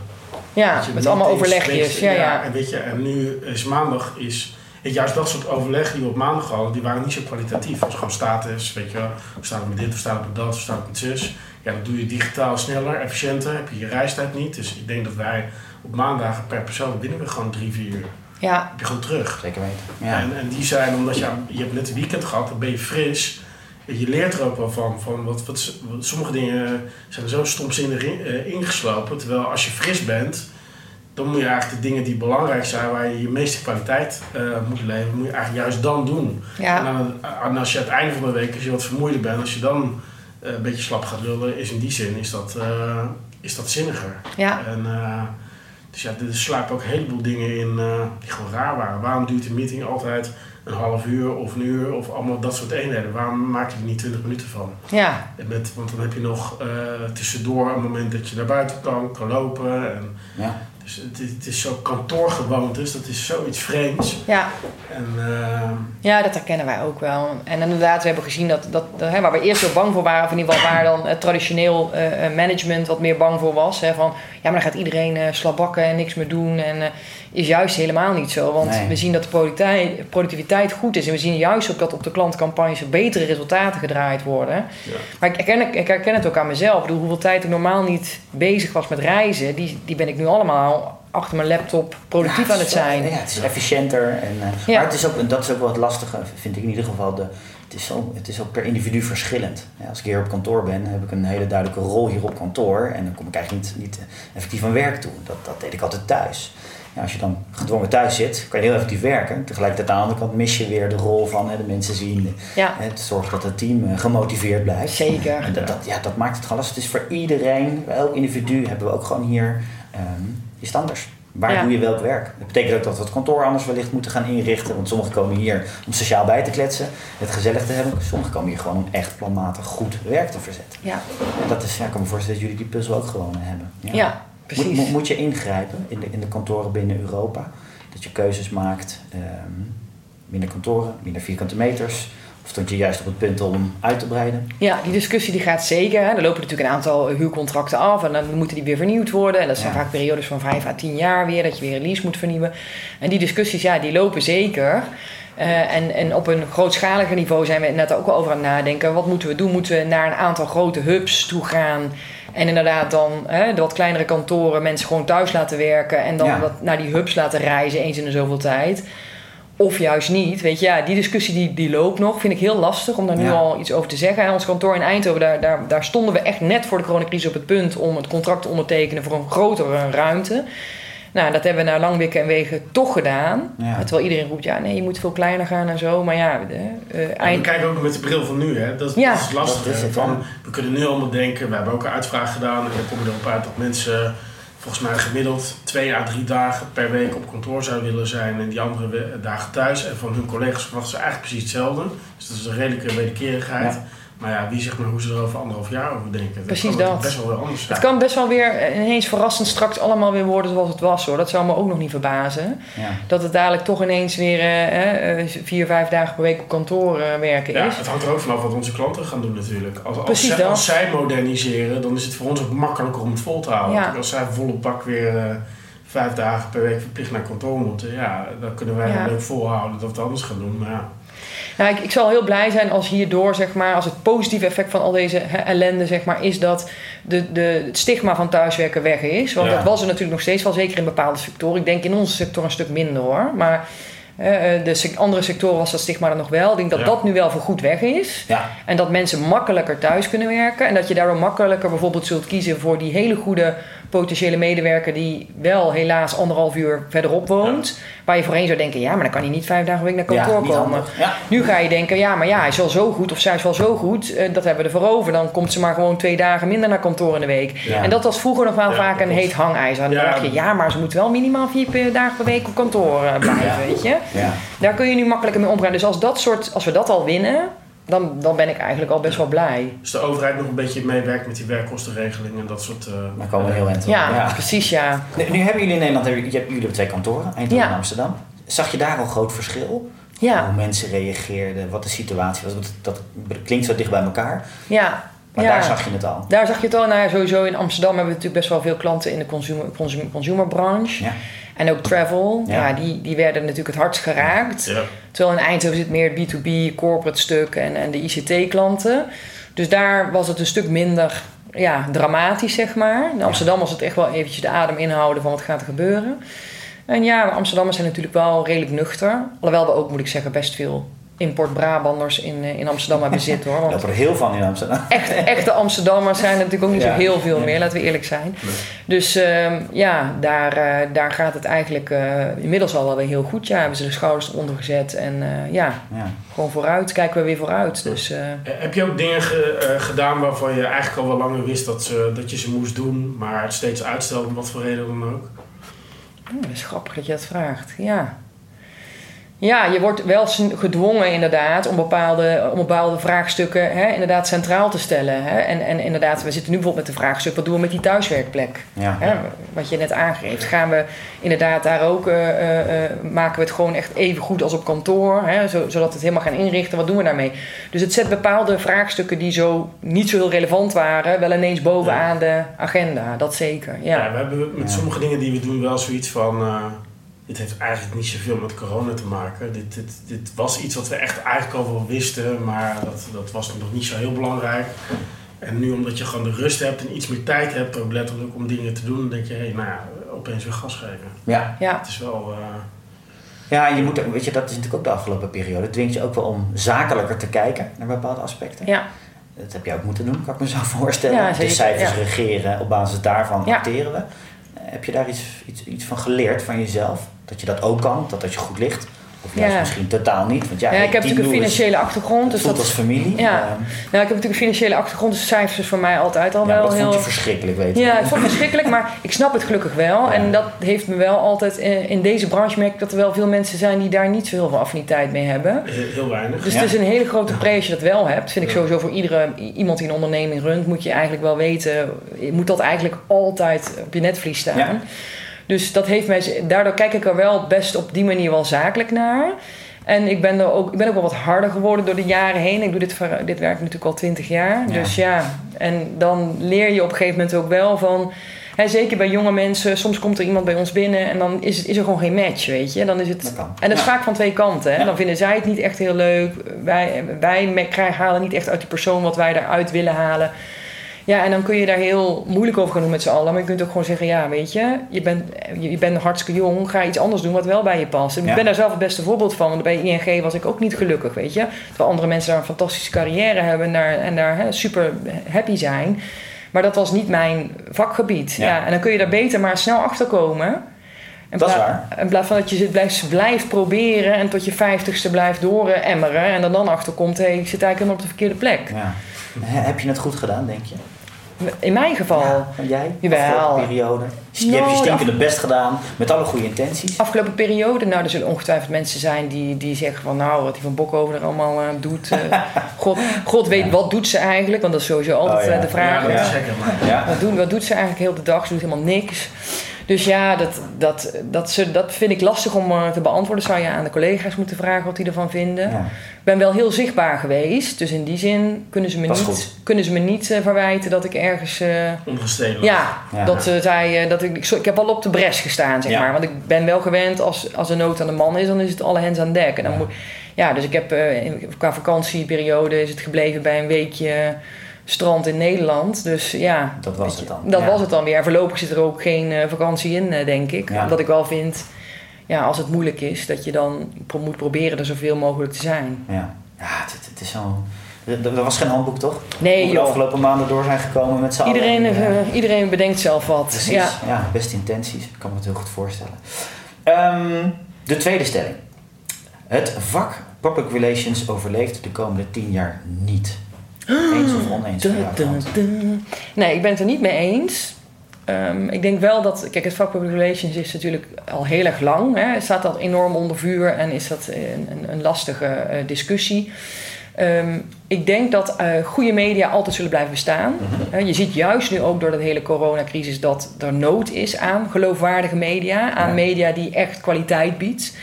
Ja, met allemaal overlegjes. weet Ja, ja. En, weet je, en nu is maandag is juist dat soort overleggen die we op maandag hadden, die waren niet zo kwalitatief. Het was gewoon status, weet je wel. We staan met dit, we staan met dat, we staan met zus. Ja, dat doe je digitaal sneller, efficiënter, heb je je reistijd niet. Dus ik denk dat wij op maandagen per persoon binnen we gewoon drie, vier uur. Ja. Heb je gewoon terug. Zeker weten. Ja. En, en die zijn, omdat je, je hebt net een weekend gehad, dan ben je fris. En je leert er ook wel van. van wat, wat, wat sommige dingen zijn zo stomzinnig in, uh, ingeslopen. Terwijl als je fris bent, dan moet je eigenlijk de dingen die belangrijk zijn, waar je je meeste kwaliteit uh, moet leveren, moet je eigenlijk juist dan doen. Ja. En, als je aan het einde van de week, als je wat vermoeider bent, als je dan uh, een beetje slap gaat lullen, is in die zin is dat, is dat zinniger. Ja. En, dus ja, er sluipen ook een heleboel dingen in die gewoon raar waren. Waarom duurt een meeting altijd een half uur of een uur of allemaal dat soort eenheden. Waarom maak je er niet 20 minuten van? Ja. Met, want dan heb je nog uh, tussendoor een moment dat je naar buiten kan, kan lopen. En, ja. Dus het, het is zo kantoorgewoontes, dat is zoiets vreemds. Ja. En, uh, ja, dat herkennen wij ook wel. En inderdaad, we hebben gezien dat, dat, hè, waar we eerst zo bang voor waren, of in ieder geval waar dan het traditioneel uh, management wat meer bang voor was. Hè, van ja, maar dan gaat iedereen uh, slabakken en niks meer doen. En is juist helemaal niet zo. Want Nee. we zien dat de productiviteit, goed is. En we zien juist ook dat op de klantcampagnes er betere resultaten gedraaid worden. ja. Maar ik herken, ik herken het ook aan mezelf. Ik bedoel, hoeveel tijd ik normaal niet bezig was met reizen, die, die ben ik nu allemaal achter mijn laptop productief Ja, aan het zijn. Ja, het is efficiënter. En, eh, Ja. Maar het is ook, dat is ook wel het lastige, vind ik in ieder geval. De, het, is zo, het is ook per individu verschillend. Ja, als ik hier op kantoor ben, heb ik een hele duidelijke rol hier op kantoor. En dan kom ik eigenlijk niet, niet effectief aan werk toe. Dat, dat deed ik altijd thuis. Ja, als je dan gedwongen thuis zit, kan je heel effectief werken. Tegelijkertijd aan de andere kant mis je weer de rol van hè, de mensen zien. Ja, Het zorgt dat het team eh, gemotiveerd blijft. zeker. En dat, dat, ja, dat maakt het gewoon lastig. Het is voor iedereen, elk individu hebben we ook gewoon hier, ehm, is het anders. Waar Ja. doe je welk werk? Dat betekent ook dat we het kantoor anders wellicht moeten gaan inrichten. Want sommigen komen hier om sociaal bij te kletsen, het gezellig te hebben. Sommigen komen hier gewoon om echt planmatig goed werk te verzetten. Ja, En dat is, ja, ik kan me voorstellen dat jullie die puzzel ook gewoon hebben. ja. Precies. Moet, moet, je ingrijpen in de, in de kantoren binnen Europa? Dat je keuzes maakt, ehm, minder kantoren, minder vierkante meters. Of stond je juist op het punt om uit te breiden? Ja, die discussie die gaat zeker. Hè. Er lopen natuurlijk een aantal huurcontracten af en dan moeten die weer vernieuwd worden. En dat zijn Ja. vaak periodes van vijf à tien jaar weer, dat je weer een lease moet vernieuwen. En die discussies, ja, die lopen zeker. Eh, en, en op een grootschaliger niveau zijn we net ook wel over aan het nadenken. Wat moeten we doen? Moeten we naar een aantal grote hubs toe gaan? En inderdaad dan hè, de wat kleinere kantoren mensen gewoon thuis laten werken. En dan Ja. wat naar die hubs laten reizen eens in de zoveel tijd. Of juist niet. Weet je, ja, die discussie die, die loopt nog. Vind ik heel lastig om daar nu Ja. al iets over te zeggen. Ons kantoor in Eindhoven, daar, daar, daar stonden we echt net voor de coronacrisis op het punt om het contract te ondertekenen voor een grotere ruimte. Nou, dat hebben we naar lang wikken en wegen toch gedaan. Ja. Terwijl iedereen roept, ja, nee, je moet veel kleiner gaan en zo. Maar ja, de, eh, En we eind... kijken ook met de bril van nu, hè. Dat, is- Ja. dat is lastig. Dat is hè. het, van, we kunnen nu allemaal denken, we hebben ook een uitvraag gedaan en dan komen we erop uit dat mensen volgens mij gemiddeld twee à drie dagen per week op kantoor zouden willen zijn en die andere dagen thuis. En van hun collega's verwachten ze eigenlijk precies hetzelfde. Dus dat is een redelijke wederkerigheid. Ja. Maar ja, wie zegt maar hoe ze er over anderhalf jaar over denken. Precies kan natuurlijk dat. best wel weer anders zijn. Het kan best wel weer ineens verrassend straks allemaal weer worden zoals het was hoor. Dat zou me ook nog niet verbazen. Ja. Dat het dadelijk toch ineens weer eh, eh, vier, vijf dagen per week op kantoor eh, werken Ja, is. het hangt er ook vanaf wat onze klanten gaan doen natuurlijk. Als, als, Precies zij, dat. als zij moderniseren, dan is het voor ons ook makkelijker om het vol te houden. Ja. Als zij volle bak weer eh, vijf dagen per week verplicht naar kantoor moeten, ja, dan kunnen wij Ja. wel leuk volhouden dat we het anders gaan doen. Maar ja, Nou, ik, ik zal heel blij zijn als hierdoor, zeg maar, als het positieve effect van al deze hè, ellende, zeg maar, is dat de, de, het stigma van thuiswerken weg is. Want Ja. dat was er natuurlijk nog steeds wel, zeker in bepaalde sectoren. Ik denk in onze sector een stuk minder hoor. Maar eh, de andere sectoren was dat stigma er nog wel. Ik denk dat Ja. dat nu wel voor goed weg is. Ja. En dat mensen makkelijker thuis kunnen werken. En dat je daardoor makkelijker bijvoorbeeld zult kiezen voor die hele goede potentiële medewerker die wel helaas anderhalf uur verderop woont. Waar je voorheen zou denken, ja, maar dan kan hij niet vijf dagen per week naar kantoor Ja, komen. Ja. Nu ga je denken, ja, maar ja, hij is wel zo goed of zij is wel zo goed. eh, dat hebben we ervoor over. Dan komt ze maar gewoon twee dagen minder naar kantoor in de week. En dat was vroeger nog wel vaak een heet hangijzer. Dan Ja. dacht je, ja, maar ze moet wel minimaal vier dagen per week op kantoor eh, blijven, weet je. Ja. Daar kun je nu makkelijker mee omgaan. Dus als, dat soort, als we dat al winnen, dan, dan ben ik eigenlijk al best wel blij. als de overheid nog een beetje meewerkt met die werkkostenregeling en dat soort... eh, Dan komen we heel eind op. Ja, precies, ja. Nu, nu hebben jullie in Nederland, jullie- jullie hebben twee kantoren, Eindhoven Ja. en Amsterdam. Zag je daar al groot verschil? Ja, Hoe mensen reageerden, wat de situatie was? Want Dat, dat klinkt zo dicht bij elkaar. ja. Maar Ja. daar zag je het al. Daar zag je het al. Nou ja, sowieso in Amsterdam hebben we natuurlijk best wel veel klanten in de consumer, consumer, consumerbranche. Ja. En ook travel. Ja. Ja. die, die werden natuurlijk het hardst geraakt. Ja. Terwijl in Eindhoven zit meer het B2B, corporate stuk en, en de ICT-klanten. Dus daar was het een stuk minder ja, dramatisch, zeg maar. In Amsterdam was het echt wel eventjes de adem inhouden van wat gaat er gebeuren. En ja, Amsterdammers zijn natuurlijk wel redelijk nuchter. Alhoewel we ook, moet ik zeggen, best veel import-Brabanders in, eh, in Amsterdam hebben (laughs) zitten hoor. Want er heel van in Amsterdam. echt, echte Amsterdammers zijn er natuurlijk ook niet Ja. zo heel veel Ja. meer, laten we eerlijk zijn. Dus ehm, ja, daar, eh, daar gaat het eigenlijk eh, inmiddels al wel weer heel goed. Ja, hebben ze de schouders eronder gezet en eh, ja, Ja. gewoon vooruit, kijken we weer vooruit. Dus Heb je ook dingen ge- eh, gedaan waarvan je eigenlijk al wel langer wist dat, ze, dat je ze moest doen, maar het steeds uitstelde, om wat voor reden dan ook? oh, dat is grappig dat je dat vraagt. Ja. Ja, je wordt wel gedwongen inderdaad om bepaalde, om bepaalde vraagstukken hè, inderdaad centraal te stellen. Hè. En, en inderdaad, we zitten nu bijvoorbeeld met de vraagstuk, wat doen we met die thuiswerkplek? Ja. Hè, wat je net aangeeft. Gaan we inderdaad daar ook, eh, eh, eh, maken we het gewoon echt even goed als op kantoor, hè, zo- zodat we het helemaal gaan inrichten. Wat doen we daarmee? Dus het zet bepaalde vraagstukken die zo niet zo heel relevant waren, wel ineens bovenaan de agenda. Dat zeker, Ja, ja. we hebben met Ja. sommige dingen die we doen wel zoiets van. eh, dit heeft eigenlijk niet zoveel met corona te maken. Dit, dit, dit was iets wat we echt eigenlijk al wel wisten, maar dat, dat was nog niet zo heel belangrijk. En nu omdat je gewoon de rust hebt en iets meer tijd hebt, ook letterlijk om dingen te doen, dan denk je, hé, hey, nou ja, opeens weer gas geven. Ja. Ja, Het is wel. eh, ja, je moet, weet je, dat is natuurlijk ook de afgelopen periode. Het dwingt je ook wel om zakelijker te kijken naar bepaalde aspecten. ja. Dat heb je ook moeten doen, kan ik me zo (laughs) voorstellen. Ja, de cijfers ja. regeren, op basis daarvan Ja. acteren we. Heb je daar iets, iets, iets van geleerd van jezelf? Dat je dat ook kan, dat dat je goed ligt? Of juist Ja. misschien totaal niet? Want ja, Ja, ik heb natuurlijk een financiële achtergrond. Dus dat, als familie. Ja. Nou, ik heb natuurlijk een financiële achtergrond, dus cijfers is voor mij altijd al ja, wel dat heel... vond je verschrikkelijk, weet je. Ja, ik vond het verschrikkelijk, maar ik snap het gelukkig wel. Ja. En dat heeft me wel altijd... eh, In deze branche merk ik dat er wel veel mensen zijn die daar niet zo heel veel affiniteit mee hebben. heel, heel weinig. Dus Ja. het is een hele grote pre als je dat wel hebt. Vind ik sowieso voor iedere, iemand die een onderneming runt, moet je eigenlijk wel weten... Je moet dat eigenlijk altijd op je netvlies staan. Dus dat heeft mij... Daardoor kijk ik er wel best op die manier wel zakelijk naar. En ik ben, er ook, ik ben ook wel wat harder geworden door de jaren heen. Ik doe dit, dit werk natuurlijk al twintig jaar. Ja. Dus ja, en dan leer je op een gegeven moment ook wel van... Hè, zeker bij jonge mensen, soms komt er iemand bij ons binnen en dan is, het, is er gewoon geen match, weet je. Dan is het, Dat kan. en dat is Ja. vaak van twee kanten. Hè? Ja. Dan vinden zij het niet echt heel leuk. Wij, wij halen niet echt uit die persoon wat wij eruit willen halen. Ja, en dan kun je daar heel moeilijk over gaan doen met z'n allen. Maar je kunt ook gewoon zeggen, ja, weet je, je bent, je bent hartstikke jong. Ga iets anders doen wat wel bij je past. En Ja. Ik ben daar zelf het beste voorbeeld van. Want bij ING was ik ook niet gelukkig, weet je. Terwijl andere mensen daar een fantastische carrière hebben en daar, en daar hè, super happy zijn. Maar dat was niet mijn vakgebied. Ja. Ja. en dan kun je daar beter maar snel achter komen. In Dat is waar. In plaats van dat je zit, blijft, blijft proberen en tot je vijftigste blijft dooremmeren. En er dan achter komt, hé, ik zit eigenlijk helemaal op de verkeerde plek. Ja. He- Heb je het goed gedaan, denk je? In mijn geval, Ja, en jij? Jawel. Afgelopen periode? Je Nou, hebt je de stinkende best gedaan, met alle goede intenties. afgelopen periode, nou, er zullen ongetwijfeld mensen zijn die, die zeggen van, nou, wat die van Bokhoven er allemaal eh, doet. eh, (laughs) God, God weet, wat doet ze eigenlijk? Want dat is sowieso altijd Oh, ja. eh, de vraag. zeker. Maar Ja. Wat, doen, wat doet ze eigenlijk heel de dag? Ze doet helemaal niks. Dus ja, dat, dat, dat, ze, dat vind ik lastig om eh, te beantwoorden. Zou je aan de collega's moeten vragen wat die ervan vinden. Ja. Ik ben wel heel zichtbaar geweest. Dus in die zin kunnen ze me Dat niet, kunnen ze me niet eh, verwijten dat ik ergens... eh, ongestedelijk. ja, Ja. dat ze zei eh, dat ik... Ik, ik heb wel op de bres gestaan, zeg Ja. maar. Want ik ben wel gewend, als, als er nood aan de man is... dan is het alle hens aan dek. En dan Ja. moet, ja, dus ik heb eh, qua vakantieperiode... is het gebleven bij een weekje strand in Nederland. Dus ja... Dat was het dan. Dat Ja. was het dan weer. Voorlopig zit er ook geen eh, vakantie in, eh, denk ik. Ja. Omdat ik wel vind... Ja, als het moeilijk is, dat je dan pro- moet proberen er zoveel mogelijk te zijn. Ja, ja het, het is zo... Er, was geen handboek, toch? Nee, Hoe we de joh. afgelopen maanden door zijn gekomen met z'n allen. Iedereen, Ja. eh, iedereen bedenkt zelf wat. Precies, Ja. ja. beste intenties. Ik kan me het heel goed voorstellen. Ehm, de tweede stelling. Het vak Public Relations overleeft de komende tien jaar niet. Eens of oneens. (gasps) Nee, ik ben het er niet mee eens. Ehm, ik denk wel dat, kijk, het vak Public Relations is natuurlijk al heel erg lang. Hè. Staat al enorm onder vuur en is dat een, een, een lastige eh, discussie. Ehm, ik denk dat uh, goede media altijd zullen blijven bestaan. Mhm. je ziet juist nu ook door de hele coronacrisis dat er nood is aan geloofwaardige media. Aan Ja. media die echt kwaliteit biedt.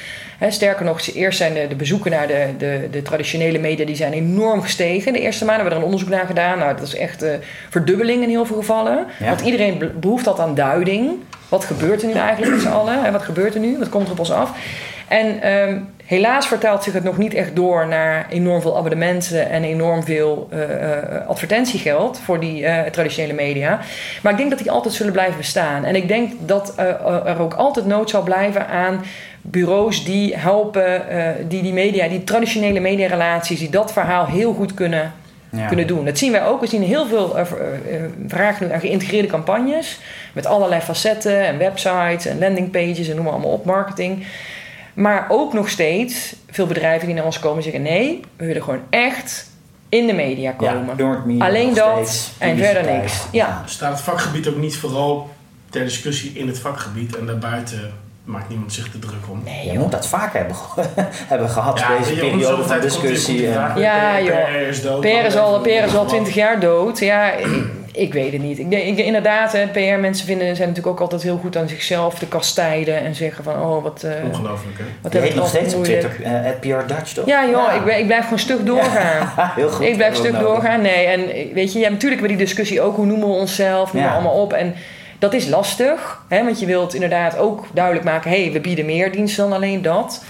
Sterker nog, eerst zijn de, de bezoeken naar de, de, de traditionele media die zijn enorm gestegen. De eerste maanden hebben we er een onderzoek naar gedaan. Nou, dat is echt eh verdubbeling in heel veel gevallen. Ja. Want iedereen be- behoeft dat aan duiding. Wat gebeurt er nu eigenlijk met z'n allen? Hè, wat gebeurt er nu? Wat komt er op ons af? En ehm, helaas vertaalt zich het nog niet echt door naar enorm veel abonnementen en enorm veel eh, eh, advertentiegeld voor die traditionele media. Maar ik denk dat die altijd zullen blijven bestaan. En ik denk dat er ook altijd nood zal blijven aan bureaus die helpen, eh, die die media, die traditionele mediarelaties, die dat verhaal heel goed kunnen, Ja. kunnen doen. Dat zien wij ook. We zien heel veel eh, v- eh, vragen nu aan geïntegreerde campagnes met allerlei facetten en websites en landingpages en noem maar allemaal op, marketing. Maar ook nog steeds veel bedrijven die naar ons komen zeggen: nee, we willen gewoon echt in de media komen. Ja, Noord Media Alleen dat en verder niks. Ja. Staat het vakgebied ook niet vooral ter discussie in het vakgebied en daarbuiten maakt niemand zich te druk om? Nee, Je moet dat vaker hebben, (laughs) hebben gehad, Ja, deze periode van tijd komt die- komt discussie. en- vraag Ja, joh. PR is dood. PR is al, is al 20 jaar dood. Ja, ik, ik weet het niet. Ik inderdaad, hè, PR-mensen vinden, zijn natuurlijk ook altijd heel goed aan zichzelf te kastijden en zeggen van, oh, wat, eh Ongelooflijk, hè? wat Je heet nog steeds op. Twitter, eh, at PR Dutch, toch? Ja, joh, Ik, ik blijf gewoon stug doorgaan. (laughs) Heel goed. Ik blijf stuk nodig. doorgaan. Nee, en weet je, ja, natuurlijk hebben we die discussie ook. Hoe noemen we onszelf? Noem Ja. maar allemaal op. En dat is lastig. Hè, want je wilt inderdaad ook duidelijk maken... hé, hey, we bieden meer diensten dan alleen dat.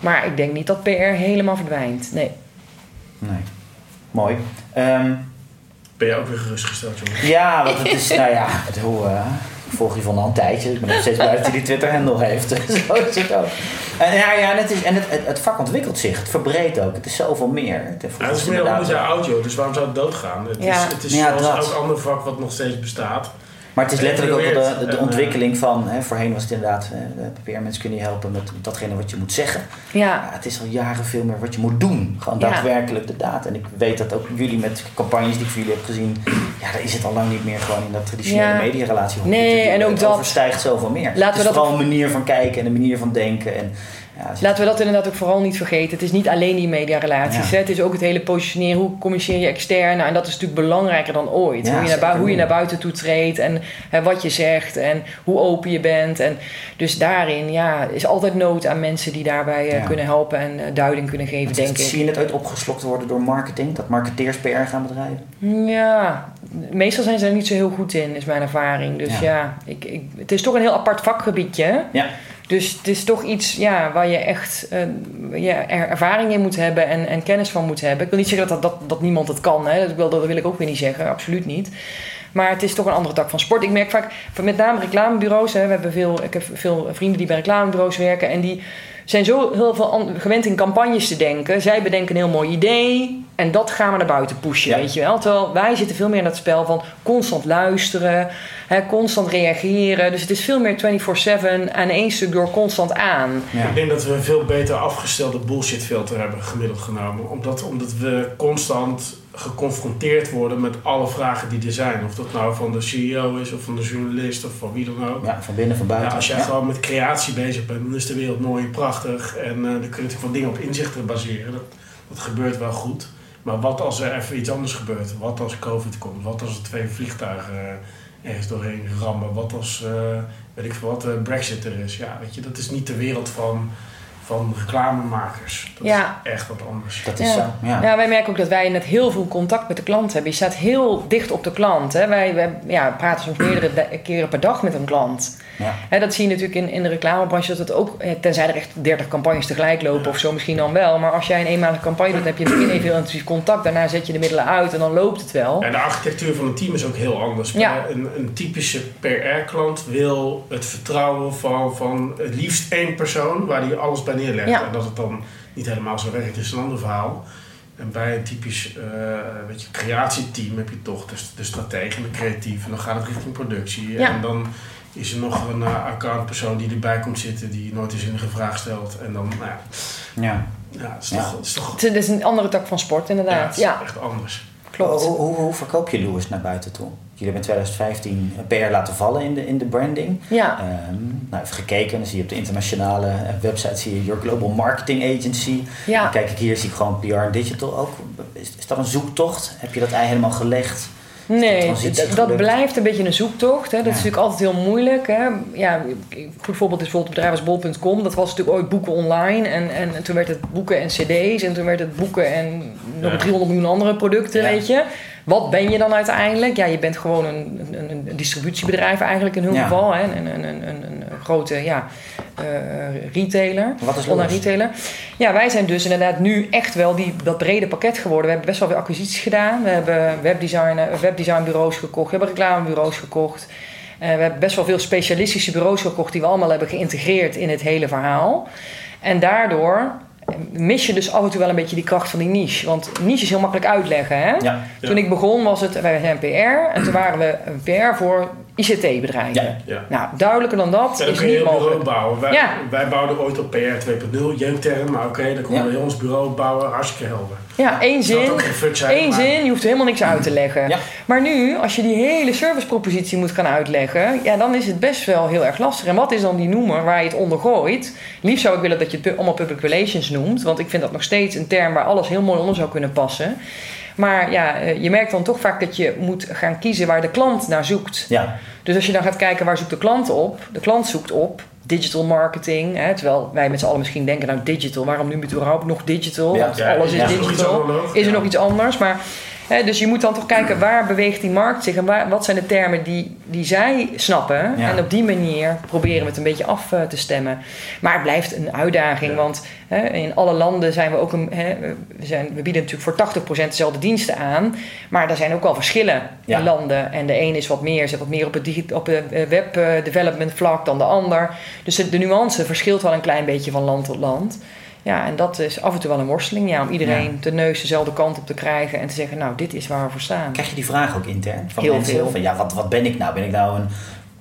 Maar ik denk niet dat PR helemaal verdwijnt. Nee. Nee. Mooi. Ehm, Ben je ook weer gerustgesteld, jongen? ja, want het is, nou ja, het, hoe, ik volg je van al een tijdje. Ik ben nog steeds blij dat hij die Twitter-handle heeft. Zo is het ook. En, ja, ja, en, het, is, en het, het, het vak ontwikkelt zich. Het verbreedt ook. Het is zoveel meer. Het, Ja, het is meer honderd jaar oud, joh, dus waarom zou het doodgaan? Het Ja. is, het is Ja, zoals dat. elk ander vak wat nog steeds bestaat. Maar het is letterlijk ook wel de, de, eh, ontwikkeling van... Hè, voorheen was het inderdaad... eh, PR-mensen kunnen je helpen met datgene wat je moet zeggen. Ja. Ja, het is al jaren veel meer wat je moet doen. Gewoon Ja. daadwerkelijk de daad. En ik weet dat ook jullie met campagnes die ik voor jullie heb gezien... Ja, daar is het al lang niet meer gewoon in dat traditionele Ja. mediarelatie. Nee, Het- en ook het dat- overstijgt zoveel meer. Laten het we is dat vooral een manier van kijken en een manier van denken. En, ja, Laten we dat inderdaad ook vooral niet vergeten. Het is niet alleen die mediarelaties. Ja. Het is ook het hele positioneren. Hoe communiceer je extern? Nou, en dat is natuurlijk belangrijker dan ooit. Ja, hoe, je naar, hoe je naar buiten toe treedt. En hè, wat je zegt. En hoe open je bent. En dus daarin ja, is altijd nood aan mensen die daarbij eh, kunnen helpen. En eh, duiding kunnen geven, het- denk het- ik. Zie je het ooit opgeslokt worden door marketing? Dat marketeers PR gaan bedrijven? Ja, meestal zijn ze er niet zo heel goed in, is mijn ervaring. Dus Ja. ja, ik, ik, het is toch een heel apart vakgebiedje. Ja. Dus het is toch iets ja, waar je echt eh, er ervaring in moet hebben en, en kennis van moet hebben. Ik wil niet zeggen dat, dat, dat, dat niemand het kan, hè. Dat, wil, dat wil ik ook weer niet zeggen, absoluut niet. Maar het is toch een andere tak van sport. Ik merk vaak, met name reclamebureaus, hè, we hebben veel, ik heb veel vrienden die bij reclamebureaus werken en die zijn zo heel veel gewend in campagnes te denken. Zij bedenken een heel mooi idee en dat gaan we naar buiten pushen, Ja. weet je wel. Terwijl wij zitten veel meer in dat spel van constant luisteren, hè, constant reageren. Dus het is veel meer 24-7 aan één stuk door constant aan. Ja. Ik denk dat we een veel beter afgestelde bullshitfilter hebben gemiddeld genomen. Omdat, omdat we constant geconfronteerd worden met alle vragen die er zijn. Of dat nou van de CEO is, of van de journalist, of van wie dan ook. Ja, van binnen, van Ja, buiten. als jij Ja. gewoon met creatie bezig bent, dan is de wereld mooi en prachtig. En eh, dan kun je natuurlijk van dingen op inzichten baseren. Dat, dat gebeurt wel goed. Maar wat als er even iets anders gebeurt? Wat als COVID komt? Wat als er twee vliegtuigen eh, ergens doorheen rammen? Wat als, eh, weet ik veel wat, Brexit er is? Ja, weet je, dat is niet de wereld van, van reclamemakers. Dat Ja. is echt wat anders. Dat is Ja. zo, ja. Ja, wij merken ook dat wij net heel veel contact met de klant hebben. Je staat heel dicht op de klant. Hè. Wij, wij ja, praten soms meerdere keren per dag met een klant. Ja. Hè, dat zie je natuurlijk in, in de reclamebranche. Dat het ook, tenzij er echt 30 campagnes tegelijk lopen of zo misschien dan wel. Maar als jij een eenmalige campagne doet, heb je in het begin even heel intensief contact. Daarna zet je de middelen uit en dan loopt het wel. En de architectuur van een team is ook heel anders. Ja. Een, een typische PR-klant wil het vertrouwen van, van het liefst één persoon waar hij alles bij neerlegt. Ja. En dat het dan niet helemaal zo werkt, is een ander verhaal. En bij een typisch eh, weet je, creatieteam heb je toch de, de stratege en de creatief. En dan gaat het richting productie. Ja. En dan is er nog een uh, accountpersoon die erbij komt zitten, die nooit eens in een vraag stelt. En dan, nou ja, Ja. ja het is Ja. toch... Het is toch Het is- een andere tak van sport, ja, inderdaad. het is Ja, echt anders. klopt. Hoe, hoe, hoe verkoop je Lewis naar buiten toe? Jullie hebben in 2015 een PR laten vallen in de, in de branding. Ja. Ehm, nou, even gekeken, dan zie je op de internationale eh, website zie je Your Global Marketing Agency. Ja. Dan kijk ik hier, zie ik gewoon PR en digital ook. is, is dat een zoektocht? Heb je dat ei helemaal gelegd? Nee, dat, blijft een beetje een zoektocht. Hè. Dat is natuurlijk altijd heel moeilijk. Hè. Ja, een goed voorbeeld is bijvoorbeeld bedrijf als bol.com. Dat was natuurlijk ooit boeken online. En, en, toen werd het boeken en cd's. En toen werd het boeken en nog Ja. 300 miljoen andere producten, weet je. Wat ben je dan uiteindelijk? Ja, je bent gewoon een, een, een distributiebedrijf eigenlijk in hun Ja. geval. Hè. Een, een, een, een, een grote ja, eh, retailer. Wat is Online retailer. Ja, wij zijn dus inderdaad nu echt wel die, dat brede pakket geworden. We hebben best wel veel acquisities gedaan. We hebben webdesign, webdesignbureaus gekocht. We hebben reclamebureaus gekocht. Eh, we hebben best wel veel specialistische bureaus gekocht... die we allemaal hebben geïntegreerd in het hele verhaal. En daardoor mis je dus af en toe wel een beetje die kracht van die niche. Want niche is heel makkelijk uitleggen, hè? Ja. Toen ik begon was het, wij zijn PR... en toen waren we een PR voor ICT-bedrijven. Ja. Ja. Nou, duidelijker dan dat Ja, dan is kun je niet een bureau bouwen. Wij, Ja. wij bouwden ooit op PR 2.0, jeugdterm, maar oké, dan konden we heel ons bureau bouwen, hartstikke helder. Ja, één zin. zijn, Eén maar- zin, je hoeft helemaal niks uit te leggen. Ja. Maar nu, als je die hele servicepropositie moet gaan uitleggen, ja, dan is het best wel heel erg lastig. En wat is dan die noemer waar je het onder gooit? Liefst zou ik willen dat je het allemaal public relations noemt, want ik vind dat nog steeds een term waar alles heel mooi onder zou kunnen passen. Maar ja, eh, je merkt dan toch vaak dat je moet gaan kiezen waar de klant naar zoekt. Ja. Dus als je dan gaat kijken waar zoekt de klant op, de klant zoekt op digital marketing. Hè, terwijl wij met z'n allen misschien denken, nou digital, waarom nu überhaupt nog digital? Ja. Want Ja, alles is ja. Is er nog iets digital. Is er Ja. nog iets anders? Maar, dus je moet dan toch kijken waar beweegt die markt zich en waar, wat zijn de termen die, die zij snappen. Ja. En op die manier proberen we het een beetje af eh, te stemmen. Maar het blijft een uitdaging, Ja. want in alle landen zijn we ook een. We, zijn, we bieden natuurlijk voor 80% dezelfde diensten aan. Maar er zijn ook wel verschillen Ja. in landen. En de een is wat meer, zit wat meer op het, op het eh, web eh, development vlak dan de ander. Dus de, de nuance verschilt wel een klein beetje van land tot land. Ja, en dat is af en toe wel een worsteling. Ja, om iedereen de neus dezelfde kant op te krijgen en te zeggen, nou, dit is waar we voor staan. Krijg je die vraag ook intern van Heel mensen? veel. Van, ja, wat, wat ben ik nou? Ben ik nou een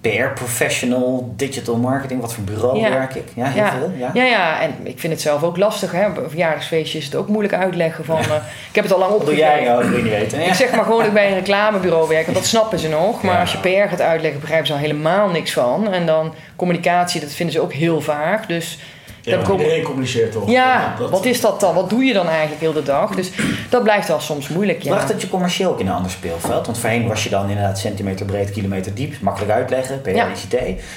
PR-professional, digital marketing? Wat voor bureau Ja. werk ik? Ja, heel Ja. veel. Ja. Ja, ja, en ik vind het zelf ook lastig. Hè. Op een verjaardagsfeestje is het ook moeilijk uitleggen van... eh, ik heb het al lang Wat doe jij? Oh, dat wil je niet weten. Ja. Ik zeg maar gewoon dat ik bij een reclamebureau werk, want dat snappen ze nog. Maar als je PR gaat uitleggen, begrijpen ze al helemaal niks van. En dan communicatie, dat vinden ze ook heel vaag. Dus Ja, dat iedereen communiceert toch? ja, Dat- wat is dat dan? Wat doe je dan eigenlijk heel de dag? Dus dat blijft wel soms moeilijk, ja. Bracht het je commercieel ook in een ander speelveld? Want voorheen was je dan inderdaad centimeter breed, kilometer diep. Makkelijk uitleggen, PR, Ja.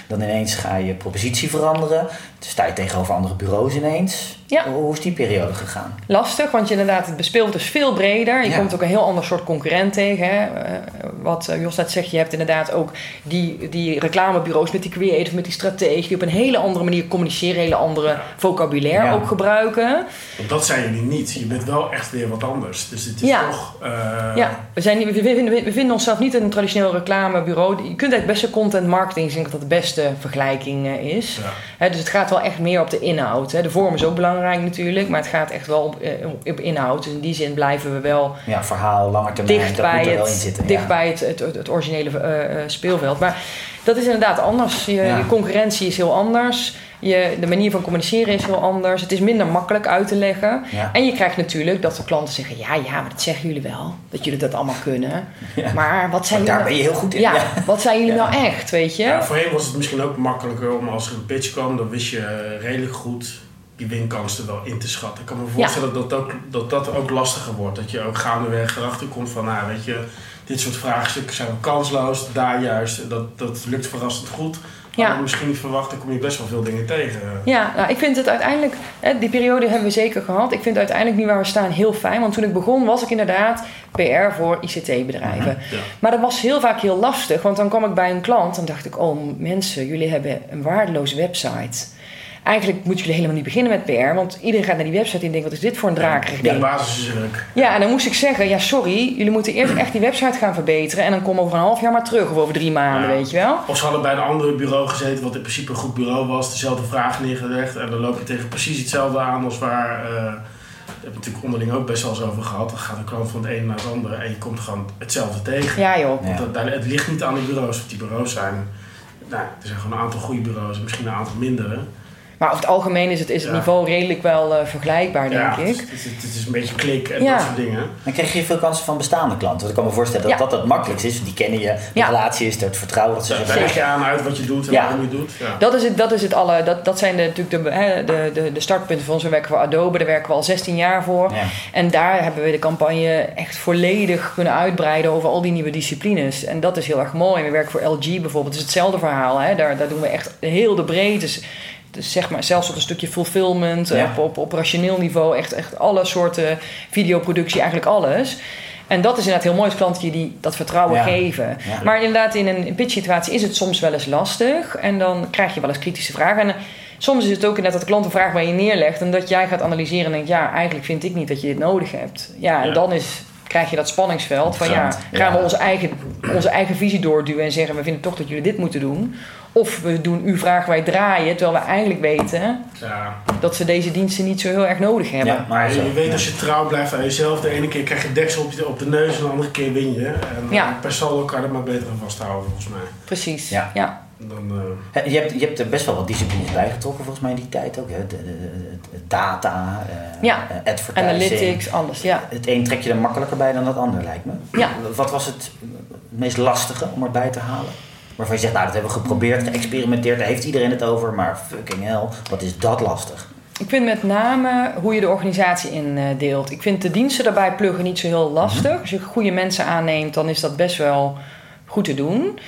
Dan ineens ga je propositie veranderen. Dan sta je tegenover andere bureaus ineens. Ja. Hoe is die periode gegaan? Lastig, want je inderdaad, het bespeelt is veel breder. Je Ja. komt ook een heel ander soort concurrent tegen. Hè. Eh, wat eh, Jos net zegt, je hebt inderdaad ook die, die reclamebureaus met die creative, met die strategie, die op een hele andere manier communiceren, hele andere vocabulaire Ja. ook gebruiken. Want dat zijn jullie niet. Je bent wel echt weer wat anders. Dus het is Ja. toch... eh, Ja, we, zijn, we, vinden, we vinden onszelf niet een traditioneel reclamebureau. Je kunt eigenlijk best wel content marketing zien dat dat de beste vergelijking eh, is. Ja. Dus het gaat wel echt meer op de inhoud. Hè. De vorm is ook belangrijk natuurlijk, maar het gaat echt wel op, eh, op inhoud. Dus in die zin blijven we wel Ja, verhaal, lange termijn, dicht dat bij moet er wel het, in zitten. dicht ja. bij het, het, het, het originele eh, eh, speelveld. Maar dat is inderdaad anders. Je, Ja. je concurrentie is heel anders. Je, de manier van communiceren is heel anders. Het is minder makkelijk uit te leggen. Ja. En je krijgt natuurlijk dat de klanten zeggen: ja, ja, maar dat zeggen jullie wel. Dat jullie dat allemaal kunnen. Ja. Maar wat zijn Maar daar jullie ben je heel goed in. ja, Ja. wat zijn jullie Ja. nou echt, weet je? Ja, voorheen was het misschien ook makkelijker om als er een pitch kwam, dan wist je eh, redelijk goed die winkans er wel in te schatten. Ik kan me voorstellen dat, dat, ook, dat dat ook lastiger wordt. Dat je ook gaandeweg erachter komt van, nou weet je, dit soort vraagstukken zijn kansloos, daar juist. Dat, dat lukt verrassend goed. Maar Ja. misschien niet verwacht, dan kom je best wel veel dingen tegen. Ja, nou, ik vind het uiteindelijk, hè, die periode hebben we zeker gehad. Ik vind uiteindelijk nu waar we staan heel fijn. Want toen ik begon was ik inderdaad PR voor ICT-bedrijven. Ja. Maar dat was heel vaak heel lastig. Want dan kwam ik bij een klant en dacht ik: Oh mensen, jullie hebben een waardeloze website. Eigenlijk moeten jullie helemaal niet beginnen met PR. Want iedereen gaat naar die website en denkt: Wat is dit voor een drakerig De ding? basis is druk. Ja, en dan moest ik zeggen: Ja, sorry, jullie moeten eerst echt die website gaan verbeteren. En dan kom over een half jaar maar terug. Of over drie maanden, Ja. weet je wel. Of ze hadden bij een ander bureau gezeten, wat in principe een goed bureau was, dezelfde vraag neergelegd. En dan loop je tegen precies hetzelfde aan als waar. eh we hebben natuurlijk onderling ook best wel eens over gehad. Dan gaat de klant van het ene naar het andere en je komt gewoon hetzelfde tegen. Ja, joh. Ja. Want dat- het ligt niet aan de bureaus. Want die bureaus zijn. Nou, er zijn gewoon een aantal goede bureaus, misschien een aantal mindere. Maar over het algemeen is het, is het Ja. niveau redelijk wel eh, vergelijkbaar, denk ja, ik. Het, is- het is een beetje klik en Ja. dat soort dingen. Dan krijg je veel kansen van bestaande klanten. Want ik kan me voorstellen dat Ja. dat het makkelijkst is. Die kennen je, de Ja. relatie is er, het vertrouwen. Dat ze Daar leg je aan uit wat je doet en Ja. waarom je het doet. Ja. Dat is het, dat is het alle. Dat, dat zijn de, natuurlijk de, hè, de, de, de startpunten van ons. We werken voor Adobe, daar werken we al 16 jaar voor. Ja. En daar hebben we de campagne echt volledig kunnen uitbreiden over al die nieuwe disciplines. En dat is heel erg mooi. We werken voor LG bijvoorbeeld. Het is hetzelfde verhaal. Hè. Daar, daar doen we echt heel de breedte. Dus, dus zeg maar, zelfs op een stukje fulfillment, Ja. op, op operationeel niveau. Echt, echt alle soorten videoproductie, eigenlijk alles. En dat is inderdaad heel mooi als klanten die dat vertrouwen Ja. geven. Ja. Maar inderdaad, in een pitch situatie is het soms wel eens lastig. En dan krijg je wel eens kritische vragen. En eh, soms is het ook inderdaad dat de klant een vraag bij je neerlegt. En dat jij gaat analyseren en denkt, ja, eigenlijk vind ik niet dat je dit nodig hebt. Ja, en Ja. dan is, krijg je dat spanningsveld van ja, gaan we onze eigen, onze eigen visie doorduwen en zeggen we vinden toch dat jullie dit moeten doen. Of we doen uw vraag wij draaien, terwijl we eigenlijk weten Ja. dat ze deze diensten niet zo heel erg nodig hebben. Ja, Maar zo. je weet als je trouw blijft aan jezelf, de ene keer krijg je deksel op, je, op de neus en de andere keer win je. En Ja. eh, per saldo kan je er maar beter aan vasthouden volgens mij. Precies. Ja. ja. Dan, eh, Je hebt, je hebt er best wel wat disciplines bijgetrokken volgens mij in die tijd ook. Hè? De, de- de- de data, eh Ja. advertising. Analytics, alles. Ja. Het een trek je er makkelijker bij dan het ander lijkt me. Ja. Wat was het meest lastige om erbij te halen? Waarvan je zegt, nou dat hebben we geprobeerd, geëxperimenteerd, daar heeft iedereen het over, maar fucking hell, wat is dat lastig? Ik vind met name hoe je de organisatie indeelt. Ik vind de diensten daarbij pluggen niet zo heel lastig. Als je goede mensen aanneemt, dan is dat best wel goed te doen.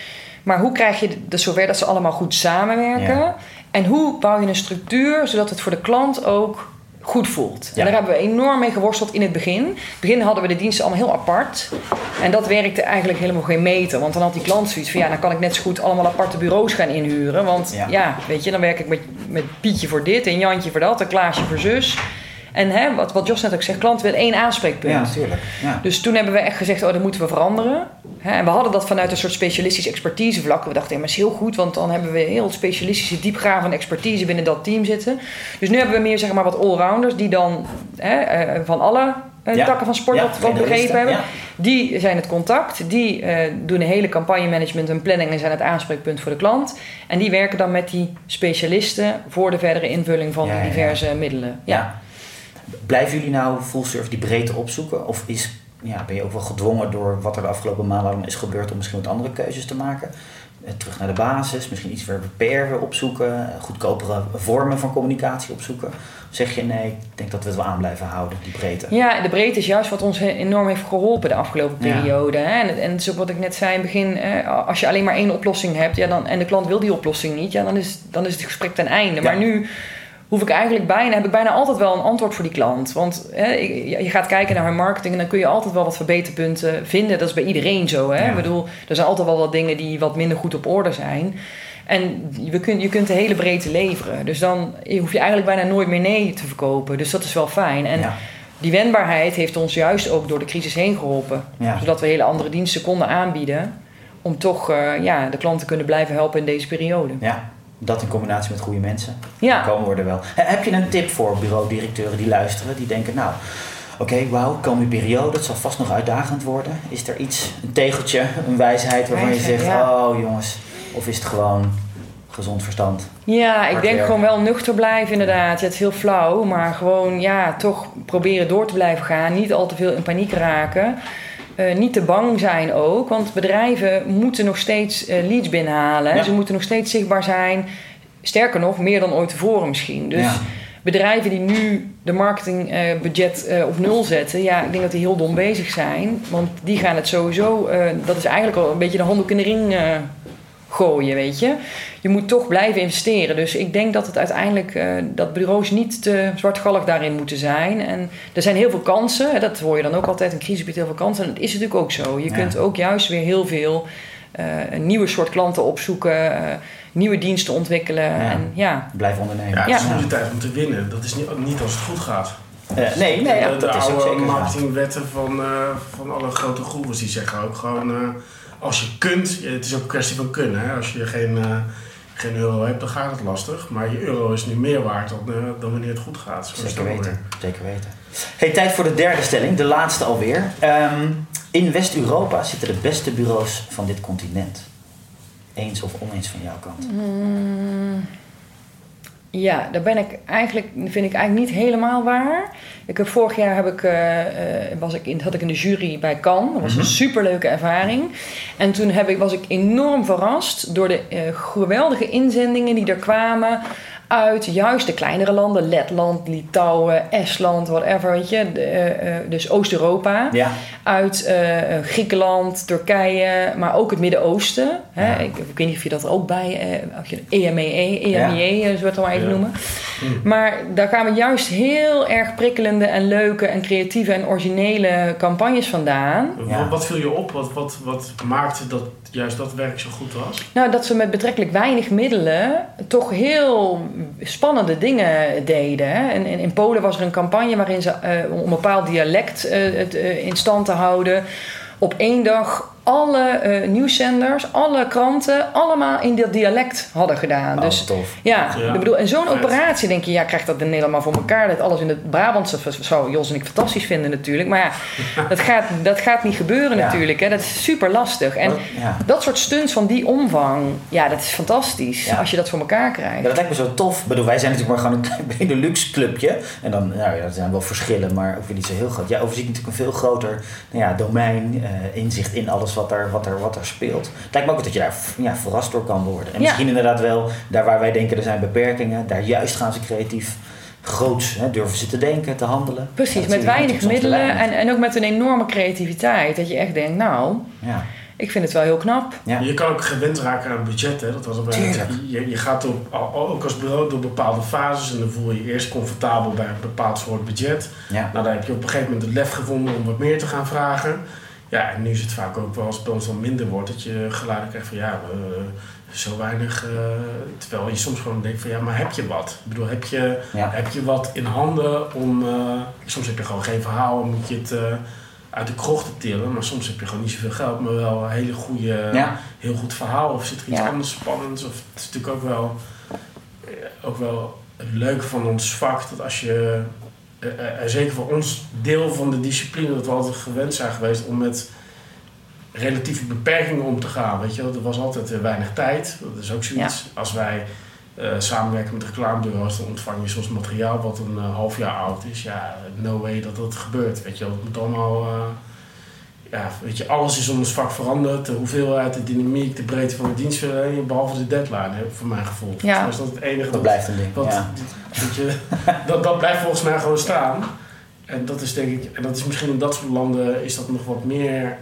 Maar hoe krijg je de zover dat ze allemaal goed samenwerken? Ja. En hoe bouw je een structuur zodat het voor de klant ook goed voelt? Ja. En daar hebben we enorm mee geworsteld in het begin. In het begin hadden we de diensten allemaal heel apart. En dat werkte eigenlijk helemaal geen meter. Want dan had die klant zoiets van... ja, dan kan ik net zo goed allemaal aparte bureaus gaan inhuren. Want Ja. ja, weet je, dan werk ik met, met Pietje voor dit... en Jantje voor dat en Klaasje voor zus. En hè, wat, wat Jos net ook zegt, klant wil één aanspreekpunt. Ja, natuurlijk. Ja. Dus toen hebben we echt gezegd, oh, dat moeten we veranderen. Hè, en we hadden dat vanuit een soort specialistisch expertisevlak. We dachten, ja, maar is heel goed, want dan hebben we heel specialistische, diepgravende expertise binnen dat team zitten. Dus nu hebben we meer, zeg maar, wat allrounders die dan hè, eh, van alle eh, Ja. takken van sport wat, wat begrepen hebben. Die zijn het contact, die eh, doen een hele campagne management en planning en zijn het aanspreekpunt voor de klant. En die werken dan met die specialisten voor de verdere invulling van ja. diverse middelen. Ja. Blijven jullie nou full service die breedte opzoeken? Of is, ja, ben je ook wel gedwongen door wat er de afgelopen maanden is gebeurd om misschien wat andere keuzes te maken? Eh, Terug naar de basis, misschien iets weer PR opzoeken, eh, goedkopere vormen van communicatie opzoeken. Of zeg je nee, ik denk dat we het wel aan blijven houden, die breedte. Ja, de breedte is juist wat ons enorm heeft geholpen de afgelopen Ja. periode. Hè? En, en het is ook wat ik net zei in het begin. als je alleen maar één oplossing hebt ja, dan, en de klant wil die oplossing niet, ja, dan, is, dan is het gesprek ten einde. Ja. Maar nu hoef ik eigenlijk bijna, heb ik bijna altijd wel een antwoord voor die klant. Want hè, je gaat kijken naar hun marketing en dan kun je altijd wel wat verbeterpunten vinden. Dat is bij iedereen zo. Hè? Ja. Ik bedoel, er zijn altijd wel wat dingen die wat minder goed op orde zijn. En je kunt, je kunt de hele breedte leveren. Dus dan hoef je eigenlijk bijna nooit meer nee te verkopen. Dus dat is wel fijn. En Ja. die wendbaarheid heeft ons juist ook door de crisis heen geholpen. Ja. Zodat we hele andere diensten konden aanbieden. Om toch eh, ja, de klant te kunnen blijven helpen in deze periode. Ja, dat in combinatie met goede mensen. Ja. Dan komen we er wel. He- Heb je een tip voor bureaudirecteuren die luisteren, die denken, nou, oké, wauw, komende periode, het zal vast nog uitdagend worden. Is er iets, een tegeltje, een wijsheid waarvan je zegt, ja. oh jongens, of is het gewoon gezond verstand? Ja, ik denk gewoon wel nuchter blijven inderdaad. Ja, het is heel flauw, maar gewoon ja, toch proberen door te blijven gaan. Niet al te veel in paniek raken. Eh, niet te bang zijn ook, want bedrijven moeten nog steeds eh, leads binnenhalen. Ja. Ze moeten nog steeds zichtbaar zijn. Sterker nog, meer dan ooit tevoren misschien. Dus Ja. bedrijven die nu de marketingbudget eh, op nul zetten, ja, ik denk dat die heel dom bezig zijn. Want die gaan het sowieso, dat is eigenlijk al een beetje de handdoek in de ring gooien, weet je. Je moet toch blijven investeren. Dus ik denk dat het uiteindelijk, eh, dat bureaus niet te zwartgallig daarin moeten zijn. En er zijn heel veel kansen, hè, dat hoor je dan ook altijd, een crisis biedt heel veel kansen. En dat is natuurlijk ook zo. Je Ja. kunt ook juist weer heel veel eh, een nieuwe soort klanten opzoeken, eh, nieuwe diensten ontwikkelen. Ja. En ja, Blijf ondernemen. ja, het is nu de tijd om te winnen. Dat is niet, niet als het goed gaat. Eh, nee, nee, de, dat, de is ook oude zeker marketingwetten van, eh, van alle grote groepen die zeggen ook gewoon... eh, als je kunt, het is ook een kwestie van kunnen. Hè? Als je geen, eh, geen euro hebt, dan gaat het lastig. Maar je euro is nu meer waard dan, eh, dan wanneer het goed gaat. Zeker weten, zeker weten. Hey, tijd voor de derde stelling, de laatste alweer. Ehm, in West-Europa zitten de beste bureaus van dit continent. Eens of oneens van jouw kant? Ja, daar ben ik eigenlijk, vind ik eigenlijk niet helemaal waar. Ik heb, vorig jaar heb ik, uh, was ik in, had ik in de jury bij Cannes. Dat was een superleuke ervaring. En toen heb ik, was ik enorm verrast door de uh, geweldige inzendingen die er kwamen uit juist de kleinere landen, Letland, Litouwen, Estland, whatever, weet je, uh, dus Oost-Europa, ja. uit uh, Griekenland, Turkije, maar ook het Midden-Oosten. Ja. Ik, ik, weet niet of je dat ook bij, als je EMEE, EMEE, ja. zo het maar even noemen. Mm. Maar daar kwamen juist heel erg prikkelende en leuke en creatieve en originele campagnes vandaan. Wat, wat viel je op? Wat, wat, wat maakte dat juist dat werk zo goed was? Nou, dat ze met betrekkelijk weinig middelen toch heel spannende dingen deden. En, in Polen was er een campagne waarin ze uh, om een bepaald dialect het, uh, in stand te houden. Op één dag alle uh, nieuwszenders, alle kranten, allemaal in dat dialect hadden gedaan. Oh, dus tof. ja, ja. Ik bedoel, en zo'n operatie denk je, ja, krijgt dat in Nederland maar voor elkaar. Dat alles in het Brabantse zou Jos en ik fantastisch vinden natuurlijk. Maar ja, (laughs) dat gaat, dat gaat niet gebeuren ja. natuurlijk. Hè. Dat is super lastig. En ja. dat soort stunts van die omvang, ja, dat is fantastisch als je dat voor elkaar krijgt. dat lijkt me zo tof. Ik bedoel, wij zijn natuurlijk maar gewoon een klein (laughs) Benelux clubje. En dan, nou ja, er zijn wel verschillen, maar ook weer niet zo heel groot. Jij overziet natuurlijk een veel groter nou ja, domein, uh, inzicht in alles wat er, wat er, wat er speelt. Het lijkt me ook dat je daar ja, verrast door kan worden. En Ja. misschien inderdaad wel, daar waar wij denken er zijn beperkingen, daar juist gaan ze creatief groots, hè, durven ze te denken, te handelen. Precies, met weinig middelen en, en ook met een enorme creativiteit. Dat je echt denkt, nou, Ja. ik vind het wel heel knap. Ja. Je kan ook gewend raken aan budget. Hè? Dat was op je, je gaat op, ook als bureau door bepaalde fases en dan voel je je eerst comfortabel bij een bepaald soort budget. Ja. Nou, dan heb je op een gegeven moment het lef gevonden om wat meer te gaan vragen. Ja, en nu is het vaak ook wel als het bij ons dan minder wordt, dat je geluiden krijgt van ja, eh, zo weinig. eh, terwijl je soms gewoon denkt van ja, maar heb je wat? Ik bedoel, heb je, Ja. heb je wat in handen om. eh, soms heb je gewoon geen verhaal en moet je het. uit de krochten tillen, maar soms heb je gewoon niet zoveel geld, maar wel een hele goede, Ja. heel goed verhaal. Of zit er iets Ja. anders spannends? Of het is natuurlijk ook wel, ook wel het leuke van ons vak, dat als je, zeker voor ons deel van de discipline, dat we altijd gewend zijn geweest om met relatieve beperkingen om te gaan. Weet je, er was altijd eh, weinig tijd. Dat is ook zoiets. Als wij eh, samenwerken met reclamebureaus, dan ontvang je soms materiaal wat een eh, half jaar oud is. Ja, no way dat dat gebeurt. Weet je, het moet allemaal. Eh, ja, weet je, alles is in ons vak veranderd. De hoeveelheid, de dynamiek, de breedte van de dienstverlening, behalve de deadline, voor mijn gevoel. Ja. Dus dat is het enige Dat blijft een ding. wat, Ja. weet je, dat, dat blijft volgens mij gewoon staan. En dat is denk ik, en dat is misschien in dat soort landen is dat nog wat meer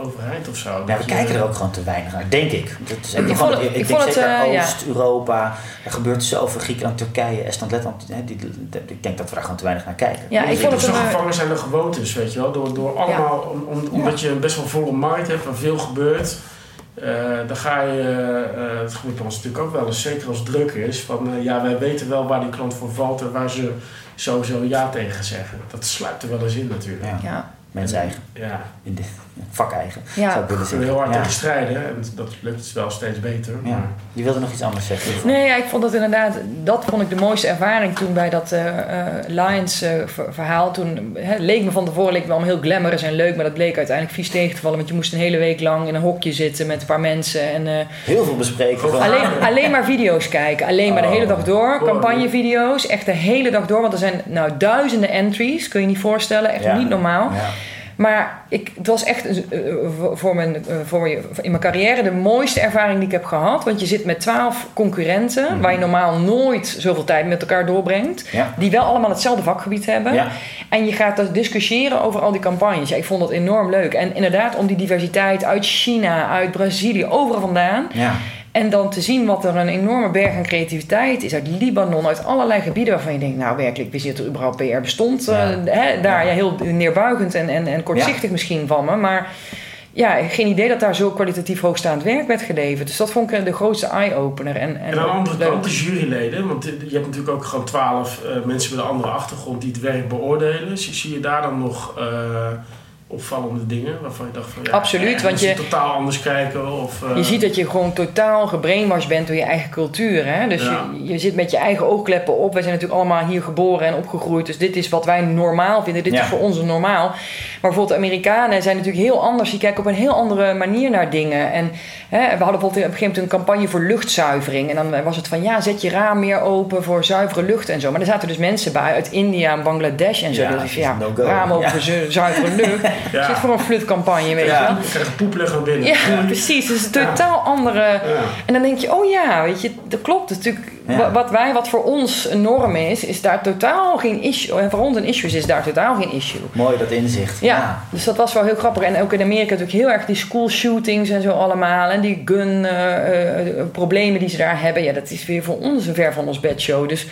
overheid of zo. Ja, we kijken er ook gewoon te weinig naar, denk ik. Dat is, Ik ik vond vond, het- ik, ik denk het, zeker eh, ja. Oost-Europa, er gebeurt zoveel. Griekenland, Turkije, Estland, Letland. Hè, die, die- ik denk dat we daar gewoon te weinig naar kijken. Ja, ik Ik vond het zo eh, gevangen zijn de gewoontes, weet je wel. Door, door allemaal, om, om- omdat je een best wel volle markt hebt waar veel gebeurt. eh, dan ga je, eh, het gebeurt bij ons natuurlijk ook wel eens, zeker als het druk is, van ja, wij weten wel waar die klant voor valt en waar ze sowieso ja tegen zeggen. Dat sluit er wel eens in natuurlijk. Ja. ja, Mensen eigen, Ja, in de, vak eigen. Ja. zou ik willen zeggen. heel hard Ja. tegen strijden en dat lukt wel steeds beter. Ja. Maar, Je wilde nog iets anders zeggen. Nee, ja, ik vond dat inderdaad, dat vond ik de mooiste ervaring toen bij dat eh, eh, Lions eh, ver- verhaal. Toen hè, leek me van tevoren leek me allemaal heel glamorous en leuk, maar dat bleek uiteindelijk vies tegen te vallen. Want je moest een hele week lang in een hokje zitten met een paar mensen en eh, Heel veel bespreken. alleen, alleen maar video's kijken. Alleen maar de Oh. hele dag door. Campagnevideo's, echt de hele dag door. Want er zijn nou duizenden entries, kun je niet voorstellen. Echt Ja. niet normaal. Ja. Maar ik, het was echt eh, voor- mijn, eh, voor je, in mijn carrière de mooiste ervaring die ik heb gehad. Want je zit met twaalf concurrenten, Mhm. waar je normaal nooit zoveel tijd met elkaar doorbrengt. Ja. Die wel allemaal hetzelfde vakgebied hebben. Ja. En je gaat dus discussiëren over al die campagnes. Ja, ik vond dat enorm leuk. En inderdaad, om die diversiteit uit China, uit Brazilië, overal vandaan. Ja. En dan te zien wat er een enorme berg aan creativiteit is uit Libanon, uit allerlei gebieden waarvan je denkt, nou werkelijk, wist je dat er überhaupt PR bestond? Ja. Eh, daar ja. heel neerbuigend en, en, en kortzichtig misschien van me, maar ja, geen idee dat daar zo kwalitatief hoogstaand werk werd geleverd. Dus dat vond ik de grootste eye-opener. En, en, En aan de andere leuk. kant de juryleden, want je hebt natuurlijk ook gewoon twaalf eh, mensen met een andere achtergrond die het werk beoordelen. Zie, zie je daar dan nog, eh, opvallende dingen waarvan je dacht van ja, Absoluut, eh, want je- totaal anders kijken of eh, Je ziet dat je gewoon totaal gebrainwashed bent door je eigen cultuur. Hè? Dus Ja. je, je zit met je eigen oogkleppen op. Wij zijn natuurlijk allemaal hier geboren en opgegroeid. Dus dit is wat wij normaal vinden. Dit Ja. is voor ons normaal. Maar bijvoorbeeld de Amerikanen zijn natuurlijk heel anders. Die kijken op een heel andere manier naar dingen. En hè, we hadden bijvoorbeeld op een gegeven moment een campagne voor luchtzuivering. En dan was het van ja, zet je raam meer open voor zuivere lucht en zo. Maar er zaten dus mensen bij uit India en Bangladesh en zo. Ja, Dus ja, no raam open Ja. voor zu- zuivere lucht. (laughs) Ja. Zit voor een flutcampagne, weet Ja. je wel. je krijgt poepelig binnen. Ja, precies. Dus een totaal andere. Ja. En dan denk je, oh ja, weet je, dat klopt. Natuurlijk, Ja. wa- wat wij, wat voor ons een norm is, is daar totaal geen issue. En voor ons een issue is, is daar totaal geen issue. Mooi dat inzicht. Ja, dus dat was wel heel grappig. En ook in Amerika natuurlijk heel erg die school shootings en zo allemaal. En die gun eh, eh, problemen die ze daar hebben. Ja, dat is weer voor ons een ver van ons bedshow. Dus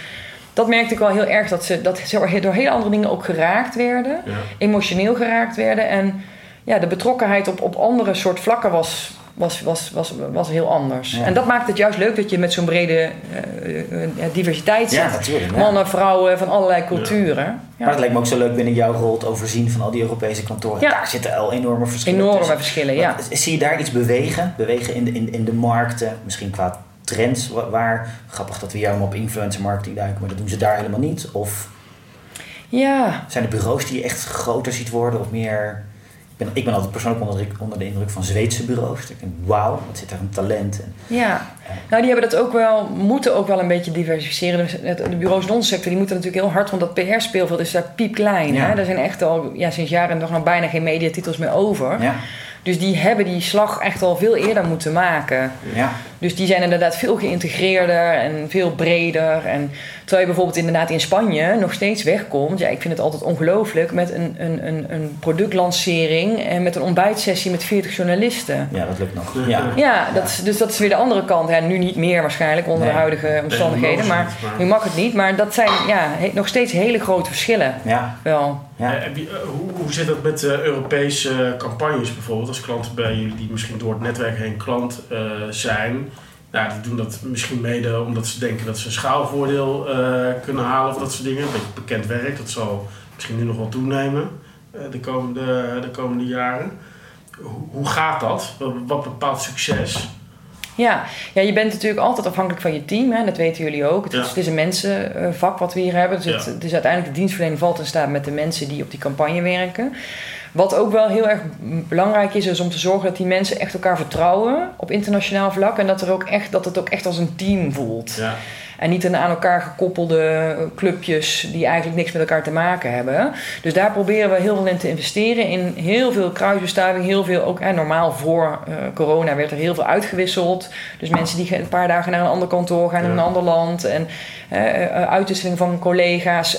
dat merkte ik wel heel erg. Dat ze, dat ze door hele andere dingen ook geraakt werden. Ja. Emotioneel geraakt werden. En ja, de betrokkenheid op, op andere soort vlakken was, was, was, was, was heel anders. Ja. En dat maakt het juist leuk dat je met zo'n brede eh, eh, ja, diversiteit zit. Ja, natuurlijk. Mannen, vrouwen van allerlei culturen. Ja. Maar het lijkt me ook zo leuk binnen jouw rol te overzien van al die Europese kantoren. Ja. Daar zitten al enorme verschillen Enorme tussen. verschillen, ja. Zie je daar iets bewegen? Bewegen in de, in, in de markten, misschien qua trends wa- waar? Grappig dat we hier allemaal op influencer marketing duiken, maar dat doen ze daar helemaal niet. Of Ja, zijn er bureaus die je echt groter ziet worden of meer... Ik ben, ik ben altijd persoonlijk onder de, onder de indruk van Zweedse bureaus. Ik denk, wauw, wat zit daar een talent. En, Ja, nou die hebben dat ook wel, moeten ook wel een beetje diversificeren. Dus De bureaus in onze sector die moeten natuurlijk heel hard, want dat PR-speelveld is daar piepklein. Ja. Hè? Er zijn echt al ja, sinds jaren nog, nog bijna geen mediatitels meer over. ja, Dus die hebben die slag echt al veel eerder moeten maken. ja, Dus die zijn inderdaad veel geïntegreerder en veel breder. En terwijl je bijvoorbeeld inderdaad in Spanje nog steeds wegkomt. Ja, ik vind het altijd ongelooflijk met een, een, een, een productlancering en met een ontbijtsessie met 40 journalisten. ja, dat lukt nog. Ja. Ja, dat is, dus dat is weer de andere kant. Ja, nu niet meer waarschijnlijk onder Nee. de huidige omstandigheden. maar nu mag het niet. Maar dat zijn ja, nog steeds hele grote verschillen. Ja, Wel. ja. Eh, eh, hoe, hoe zit dat met eh, Europese campagnes bijvoorbeeld? Als klanten bij jullie die misschien door het netwerk heen klant eh, zijn. Nou, die doen dat misschien mede omdat ze denken dat ze een schaalvoordeel eh, kunnen halen of dat soort dingen. Een beetje bekend werk, dat zal misschien nu nog wel toenemen eh, de, komende, de komende jaren. Hoe, hoe gaat dat? Wat, bepaalt succes? Ja. ja, je bent natuurlijk altijd afhankelijk van je team. Hè? Dat weten jullie ook. Het is, Ja. het is een mensenvak wat we hier hebben. Dus, het, Ja. dus uiteindelijk de dienstverlening valt in staat met de mensen die op die campagne werken. Wat ook wel heel erg belangrijk is, is om te zorgen dat die mensen echt elkaar vertrouwen op internationaal vlak. En dat, er ook echt, dat het ook echt als een team voelt. Ja. En niet een aan elkaar gekoppelde clubjes die eigenlijk niks met elkaar te maken hebben. Dus daar proberen we heel veel in te investeren. In heel veel kruisbestuiving, heel veel ook. Hè, normaal voor eh, corona werd er heel veel uitgewisseld. Dus mensen die een paar dagen naar een ander kantoor gaan in een ander land. En eh, eh, uitwisseling van collega's.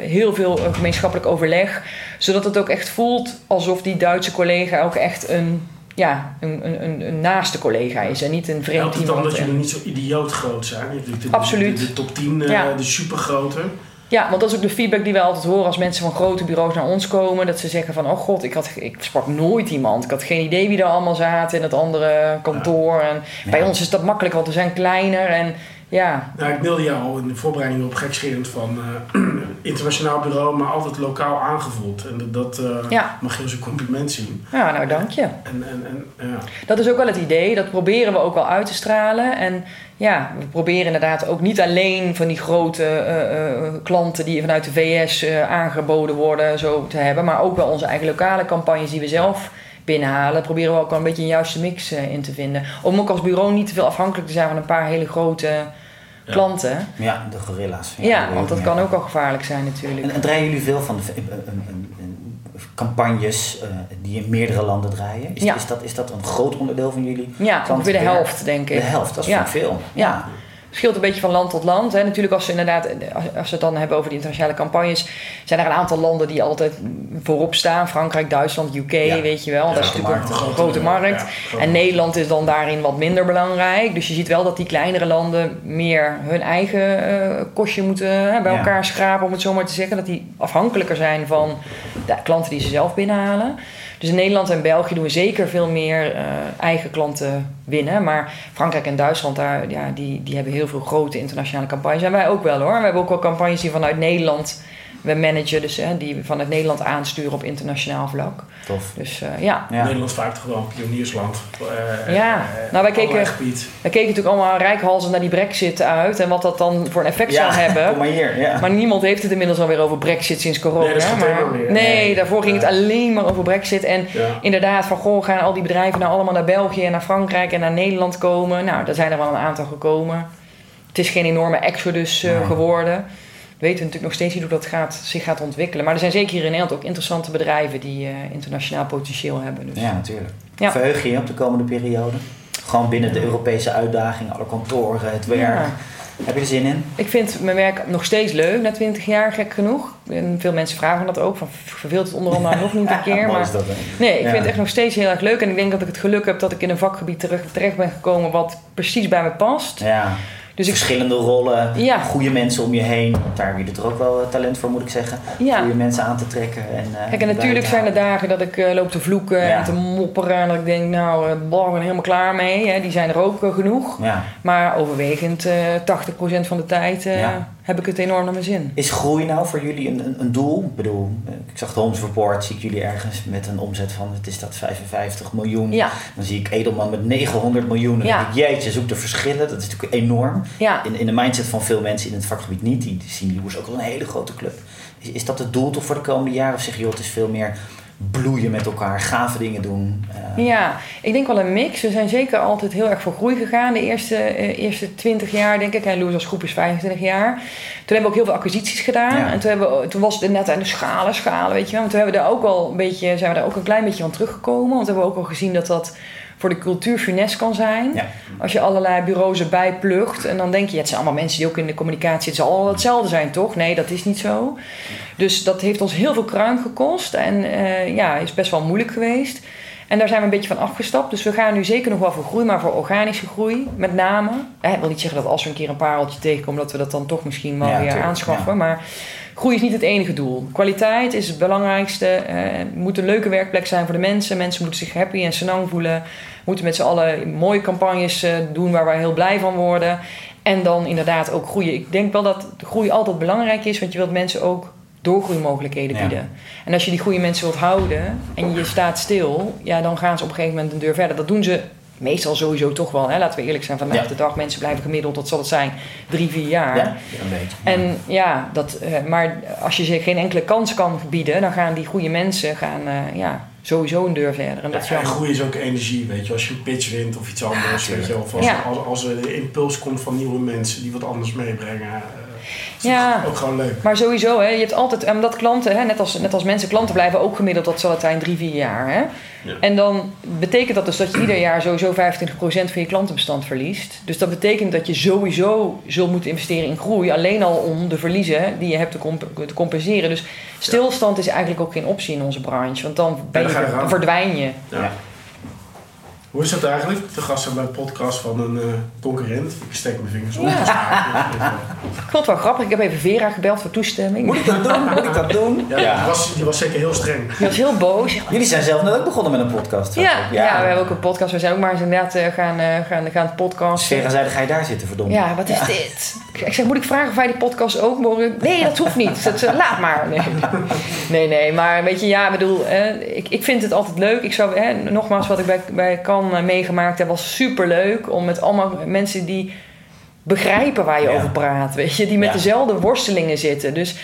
heel veel gemeenschappelijk overleg. Zodat het ook echt voelt alsof die Duitse collega ook echt een. Ja, een, een, een, een naaste collega is en niet een vreemd Helpt het dan iemand. dat jullie niet zo idioot groot zijn? Je hebt natuurlijk de, Absoluut. De, de top 10, eh, Ja. de supergrote. Ja, want dat is ook de feedback die we altijd horen als mensen van grote bureaus naar ons komen. Dat ze zeggen van, oh god, ik, had, ik sprak nooit iemand. Ik had geen idee wie er allemaal zaten in het andere kantoor. En bij Ja. ons is dat makkelijk, want we zijn kleiner. En ja, Nou, ik mailde jou al in de voorbereiding op gekscherend van eh, (clears throat) internationaal bureau, maar altijd lokaal aangevoeld. En dat, eh, Ja. mag je als een compliment zien. ja nou dank je. En, en, en ja. Dat is ook wel het idee. Dat proberen we ook wel uit te stralen. En ja, we proberen inderdaad ook niet alleen van die grote eh, klanten die vanuit de VS aangeboden worden zo te hebben. Maar ook wel onze eigen lokale campagnes die we zelf binnenhalen. Proberen we ook wel een beetje een juiste mix eh, in te vinden. Om ook als bureau niet te veel afhankelijk te zijn van een paar hele grote klanten. ja, de gorilla's. Ja, want dat ja. kan ook al gevaarlijk zijn natuurlijk. En, en draaien jullie veel van de, campagnes eh, die in meerdere landen draaien? Is, Ja. is, dat, is dat een groot onderdeel van jullie? Ja, ongeveer de helft denk ik. De helft, dat is Ja. ja. veel. Ja. Verschilt een beetje van land tot land. Hè. Natuurlijk, als, ze inderdaad, als, we het dan hebben over de internationale campagnes, zijn er een aantal landen die altijd voorop staan: Frankrijk, Duitsland, UK, Ja. weet je wel. Ja, dat is natuurlijk markt. een grote markt. Ja, En Nederland is dan daarin wat minder belangrijk. Dus je ziet wel dat die kleinere landen meer hun eigen eh, kostje moeten hè, bij elkaar schrapen, om het zo maar te zeggen. Dat die afhankelijker zijn van de klanten die ze zelf binnenhalen. Dus in Nederland en België doen we zeker veel meer eh, eigen klanten winnen. Maar Frankrijk en Duitsland, daar, ja, die, die hebben heel veel grote internationale campagnes. En wij ook wel hoor. We hebben ook wel campagnes die vanuit Nederland we managen, dus hè, die we vanuit Nederland aansturen op internationaal vlak. Tof. Dus eh, ja. Ja. Nederland is vaak toch wel een pioniersland. eh, Ja. eh, Nou, wij keken-. We keken natuurlijk allemaal rijkhalzen naar die brexit uit en wat dat dan voor een effect zou (laughs) kom hebben. maar hier. Ja. Maar niemand heeft het inmiddels alweer over brexit sinds corona. Nee, dat is geen maar, nee, Nee. daarvoor ging het alleen maar over brexit. En Ja. inderdaad, van goh, gaan al die bedrijven nou allemaal naar België en naar Frankrijk en naar Nederland komen? Nou, daar zijn er wel een aantal gekomen. Het is geen enorme exodus eh, Geworden. We weten natuurlijk nog steeds niet hoe dat gaat, zich gaat ontwikkelen. Maar er zijn zeker hier in Nederland ook interessante bedrijven die eh, internationaal potentieel hebben. Dus. Ja, natuurlijk. Ja. Verheug je je op de komende periode? Gewoon binnen de Europese uitdaging, alle kantoren, het werk. Ja. Heb je er zin in? Ik vind mijn werk nog steeds leuk na 20 jaar, gek genoeg. En veel mensen vragen dat ook. Van, verveelt het onder andere (laughs) nog niet een keer? Maar is dat? Nee, ik Ja. vind het echt nog steeds heel erg leuk. En ik denk dat ik het geluk heb dat ik in een vakgebied terug, terecht ben gekomen wat precies bij me past. Ja. Dus ik, Verschillende rollen, Ja. goede mensen om je heen. Want daar heb je er ook wel eh, talent voor, moet ik zeggen. ja. Goede mensen aan te trekken. En, eh, Kijk, en natuurlijk zijn er dagen dat ik eh, loop te vloeken Ja. en te mopperen. En dat ik denk, nou, ik ben er helemaal klaar mee. Hè. Die zijn er ook genoeg. Maar overwegend eh 80% van de tijd. Heb ik het enorm naar mijn zin. Is groei nou voor jullie een, een, een doel? Ik bedoel, eh, ik zag de Homes Report, zie ik jullie ergens met een omzet van, het is dat 55 miljoen. Ja, Dan zie ik Edelman met 900 miljoen. Dan Ja. denk ik, jeetje, zoek de verschillen. Dat is natuurlijk enorm. ja. In, in de mindset van veel mensen in het vakgebied niet. Die, zien Lewis ook wel een hele grote club. Is, is dat het doel toch voor de komende jaren? Of zeg je, joh, het is veel meer bloeien met elkaar, gave dingen doen? eh, Ja, ik denk wel een mix. We zijn zeker altijd heel erg voor groei gegaan. De eerste, eh, eerste 20 jaar, denk ik. En Loes als groep is 25 jaar. Toen hebben we ook heel veel acquisities gedaan. Ja. En toen, hebben we, toen was het net aan de schalen, schalen, weet je wel. En toen hebben we daar ook wel een beetje, zijn we daar ook een klein beetje van teruggekomen. Want we hebben ook al gezien dat dat voor de cultuur funest kan zijn. Ja. Als je allerlei bureaus erbij plugt. En dan denk je, het zijn allemaal mensen die ook in de communicatie... Het zal allemaal hetzelfde zijn, toch? Nee, dat is niet zo. Dus dat heeft ons heel veel kruin gekost. En eh, ja, is best wel moeilijk geweest. En daar zijn we een beetje van afgestapt. Dus we gaan nu zeker nog wel voor groei, maar voor organische groei met name. Eh, Ik wil niet zeggen dat als we een keer een pareltje tegenkomen, dat we dat dan toch misschien wel Ja, weer tuurlijk, aanschaffen. ja. Maar groei is niet het enige doel. Kwaliteit is het belangrijkste. Eh, het moet een leuke werkplek zijn voor de mensen. Mensen moeten zich happy en senang voelen. Moeten met z'n allen mooie campagnes eh, doen waar wij heel blij van worden. En dan inderdaad ook groeien. Ik denk wel dat groei altijd belangrijk is, want je wilt mensen ook doorgroeimogelijkheden Ja. bieden. En als je die goede mensen wilt houden en je staat stil, ja, dan gaan ze op een gegeven moment een deur verder. Dat doen ze meestal sowieso toch wel. Hè? Laten we eerlijk zijn, vandaag Ja. de dag, mensen blijven gemiddeld, wat zal het zijn, drie, vier jaar. Ja, een beetje. En ja, dat, eh, maar als je ze geen enkele kans kan bieden, dan gaan die goede mensen gaan, eh, ja, sowieso een deur verder. En dat is Ja, en groei is ook energie, weet je. Als je een pitch wint of iets anders, weet je. Of als, als, als er de impuls komt van nieuwe mensen die wat anders meebrengen. Ja. ook gewoon leuk. Maar sowieso, hè, je hebt altijd, en dat klanten, hè, net, als, net als mensen, klanten blijven ook gemiddeld, dat zal het zijn, drie, vier jaar. Hè? Ja. En dan betekent dat dus dat je ieder jaar sowieso 25% van je klantenbestand verliest. Dus dat betekent dat je sowieso zult moeten investeren in groei, alleen al om de verliezen die je hebt te, comp- te compenseren. Dus stilstand is eigenlijk ook geen optie in onze branche, want dan, ben je, verdwijn je. Hoe is dat eigenlijk? De gasten bij een podcast van een eh, concurrent. Ik steek mijn vingers op. Ja. Ik vond het wel grappig, ik heb even Vera gebeld voor toestemming. Moet ik dat doen? Moet ik dat doen? ja, Die, was, die was zeker heel streng. Die was heel boos. Jullie zijn zelf net ook begonnen met een podcast. Ja, ja. we hebben ook een podcast. We zijn ook maar eens inderdaad eh, gaan, eh, gaan, gaan podcasten. Sfera zei, ga je daar zitten, verdomme. Ja, wat is dit? Ik zeg, moet ik vragen of wij die podcast ook mogen? Nee, dat hoeft niet. Dat, laat maar. Nee. nee, nee, maar weet je, ja, ik bedoel, ik, ik vind het altijd leuk. Ik zou, hè, nogmaals, wat ik bij, bij Kan eh, meegemaakt heb, was super leuk. Om met allemaal mensen die begrijpen waar je Ja. over praat, weet je, die met Ja. dezelfde worstelingen zitten. Dus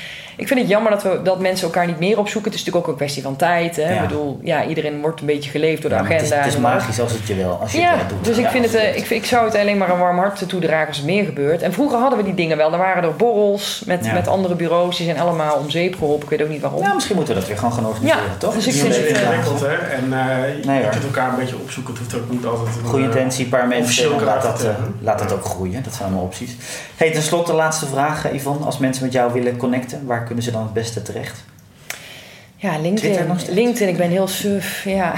ik vind het jammer dat, we, dat mensen elkaar niet meer opzoeken. Het is natuurlijk ook een kwestie van tijd. Hè? Ja. Ik bedoel, ja, iedereen wordt een beetje geleefd door de Ja, agenda. Het is, het is magisch als het je wel, als je Ja, het doet. dus ik, Ja, vind het, eh, ik, ik zou het alleen maar een warm hart toedragen als het meer gebeurt. En vroeger hadden we die dingen wel. Dan waren er borrels met, Ja. met andere bureaus. Die zijn allemaal om zeep geholpen. Ik weet ook niet waarom. Nou, misschien moeten we dat weer gewoon gaan organiseren, Ja, toch? dus ik Het vind is het, eh, ingewikkeld, hè. En eh, je Nee, hoor. kunt elkaar een beetje opzoeken. Het hoeft ook niet altijd een... Goede intentie, een paar mensen, en laat dat, eh, laat dat ook groeien. Dat zijn allemaal opties. Hey, ten slotte, laatste vraag, Yvonne. Als mensen met jou willen connecten, waar kunnen ze dan het beste terecht? Ja, LinkedIn. LinkedIn, ik ben heel suf. Ja.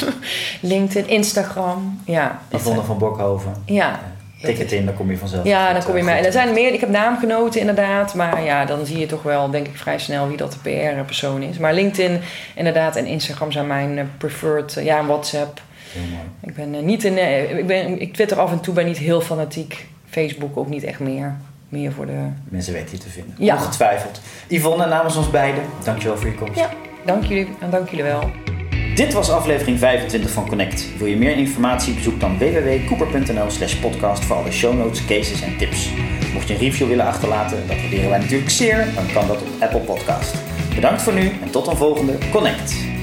(laughs) LinkedIn, Instagram. Ja. Yvonne van Bokhoven. Ja. Tik het in, dan kom je vanzelf. Ja, dan kom je eh, mij. Er zijn meer, ik heb naamgenoten inderdaad, maar ja, dan zie je toch wel, denk ik, vrij snel wie dat de PR-persoon is. Maar LinkedIn inderdaad en Instagram zijn mijn eh, preferred, eh, ja, en WhatsApp. Heel mooi. Ik ben niet in, ik, ben, ik twitter af en toe, ben niet heel fanatiek. Facebook ook niet echt meer. Meer voor de... Mensen weten je te vinden. Ja. Ongetwijfeld. Yvonne, namens ons beiden, dankjewel voor je komst. Ja, dank jullie en dank jullie wel. Dit was aflevering 25 van Connect. Wil je meer informatie? Bezoek dan www.cooper.nl slash podcast voor alle show notes, cases en tips. Mocht je een review willen achterlaten, dat waarderen wij natuurlijk zeer, dan kan dat op Apple Podcast. Bedankt voor nu en tot een volgende Connect.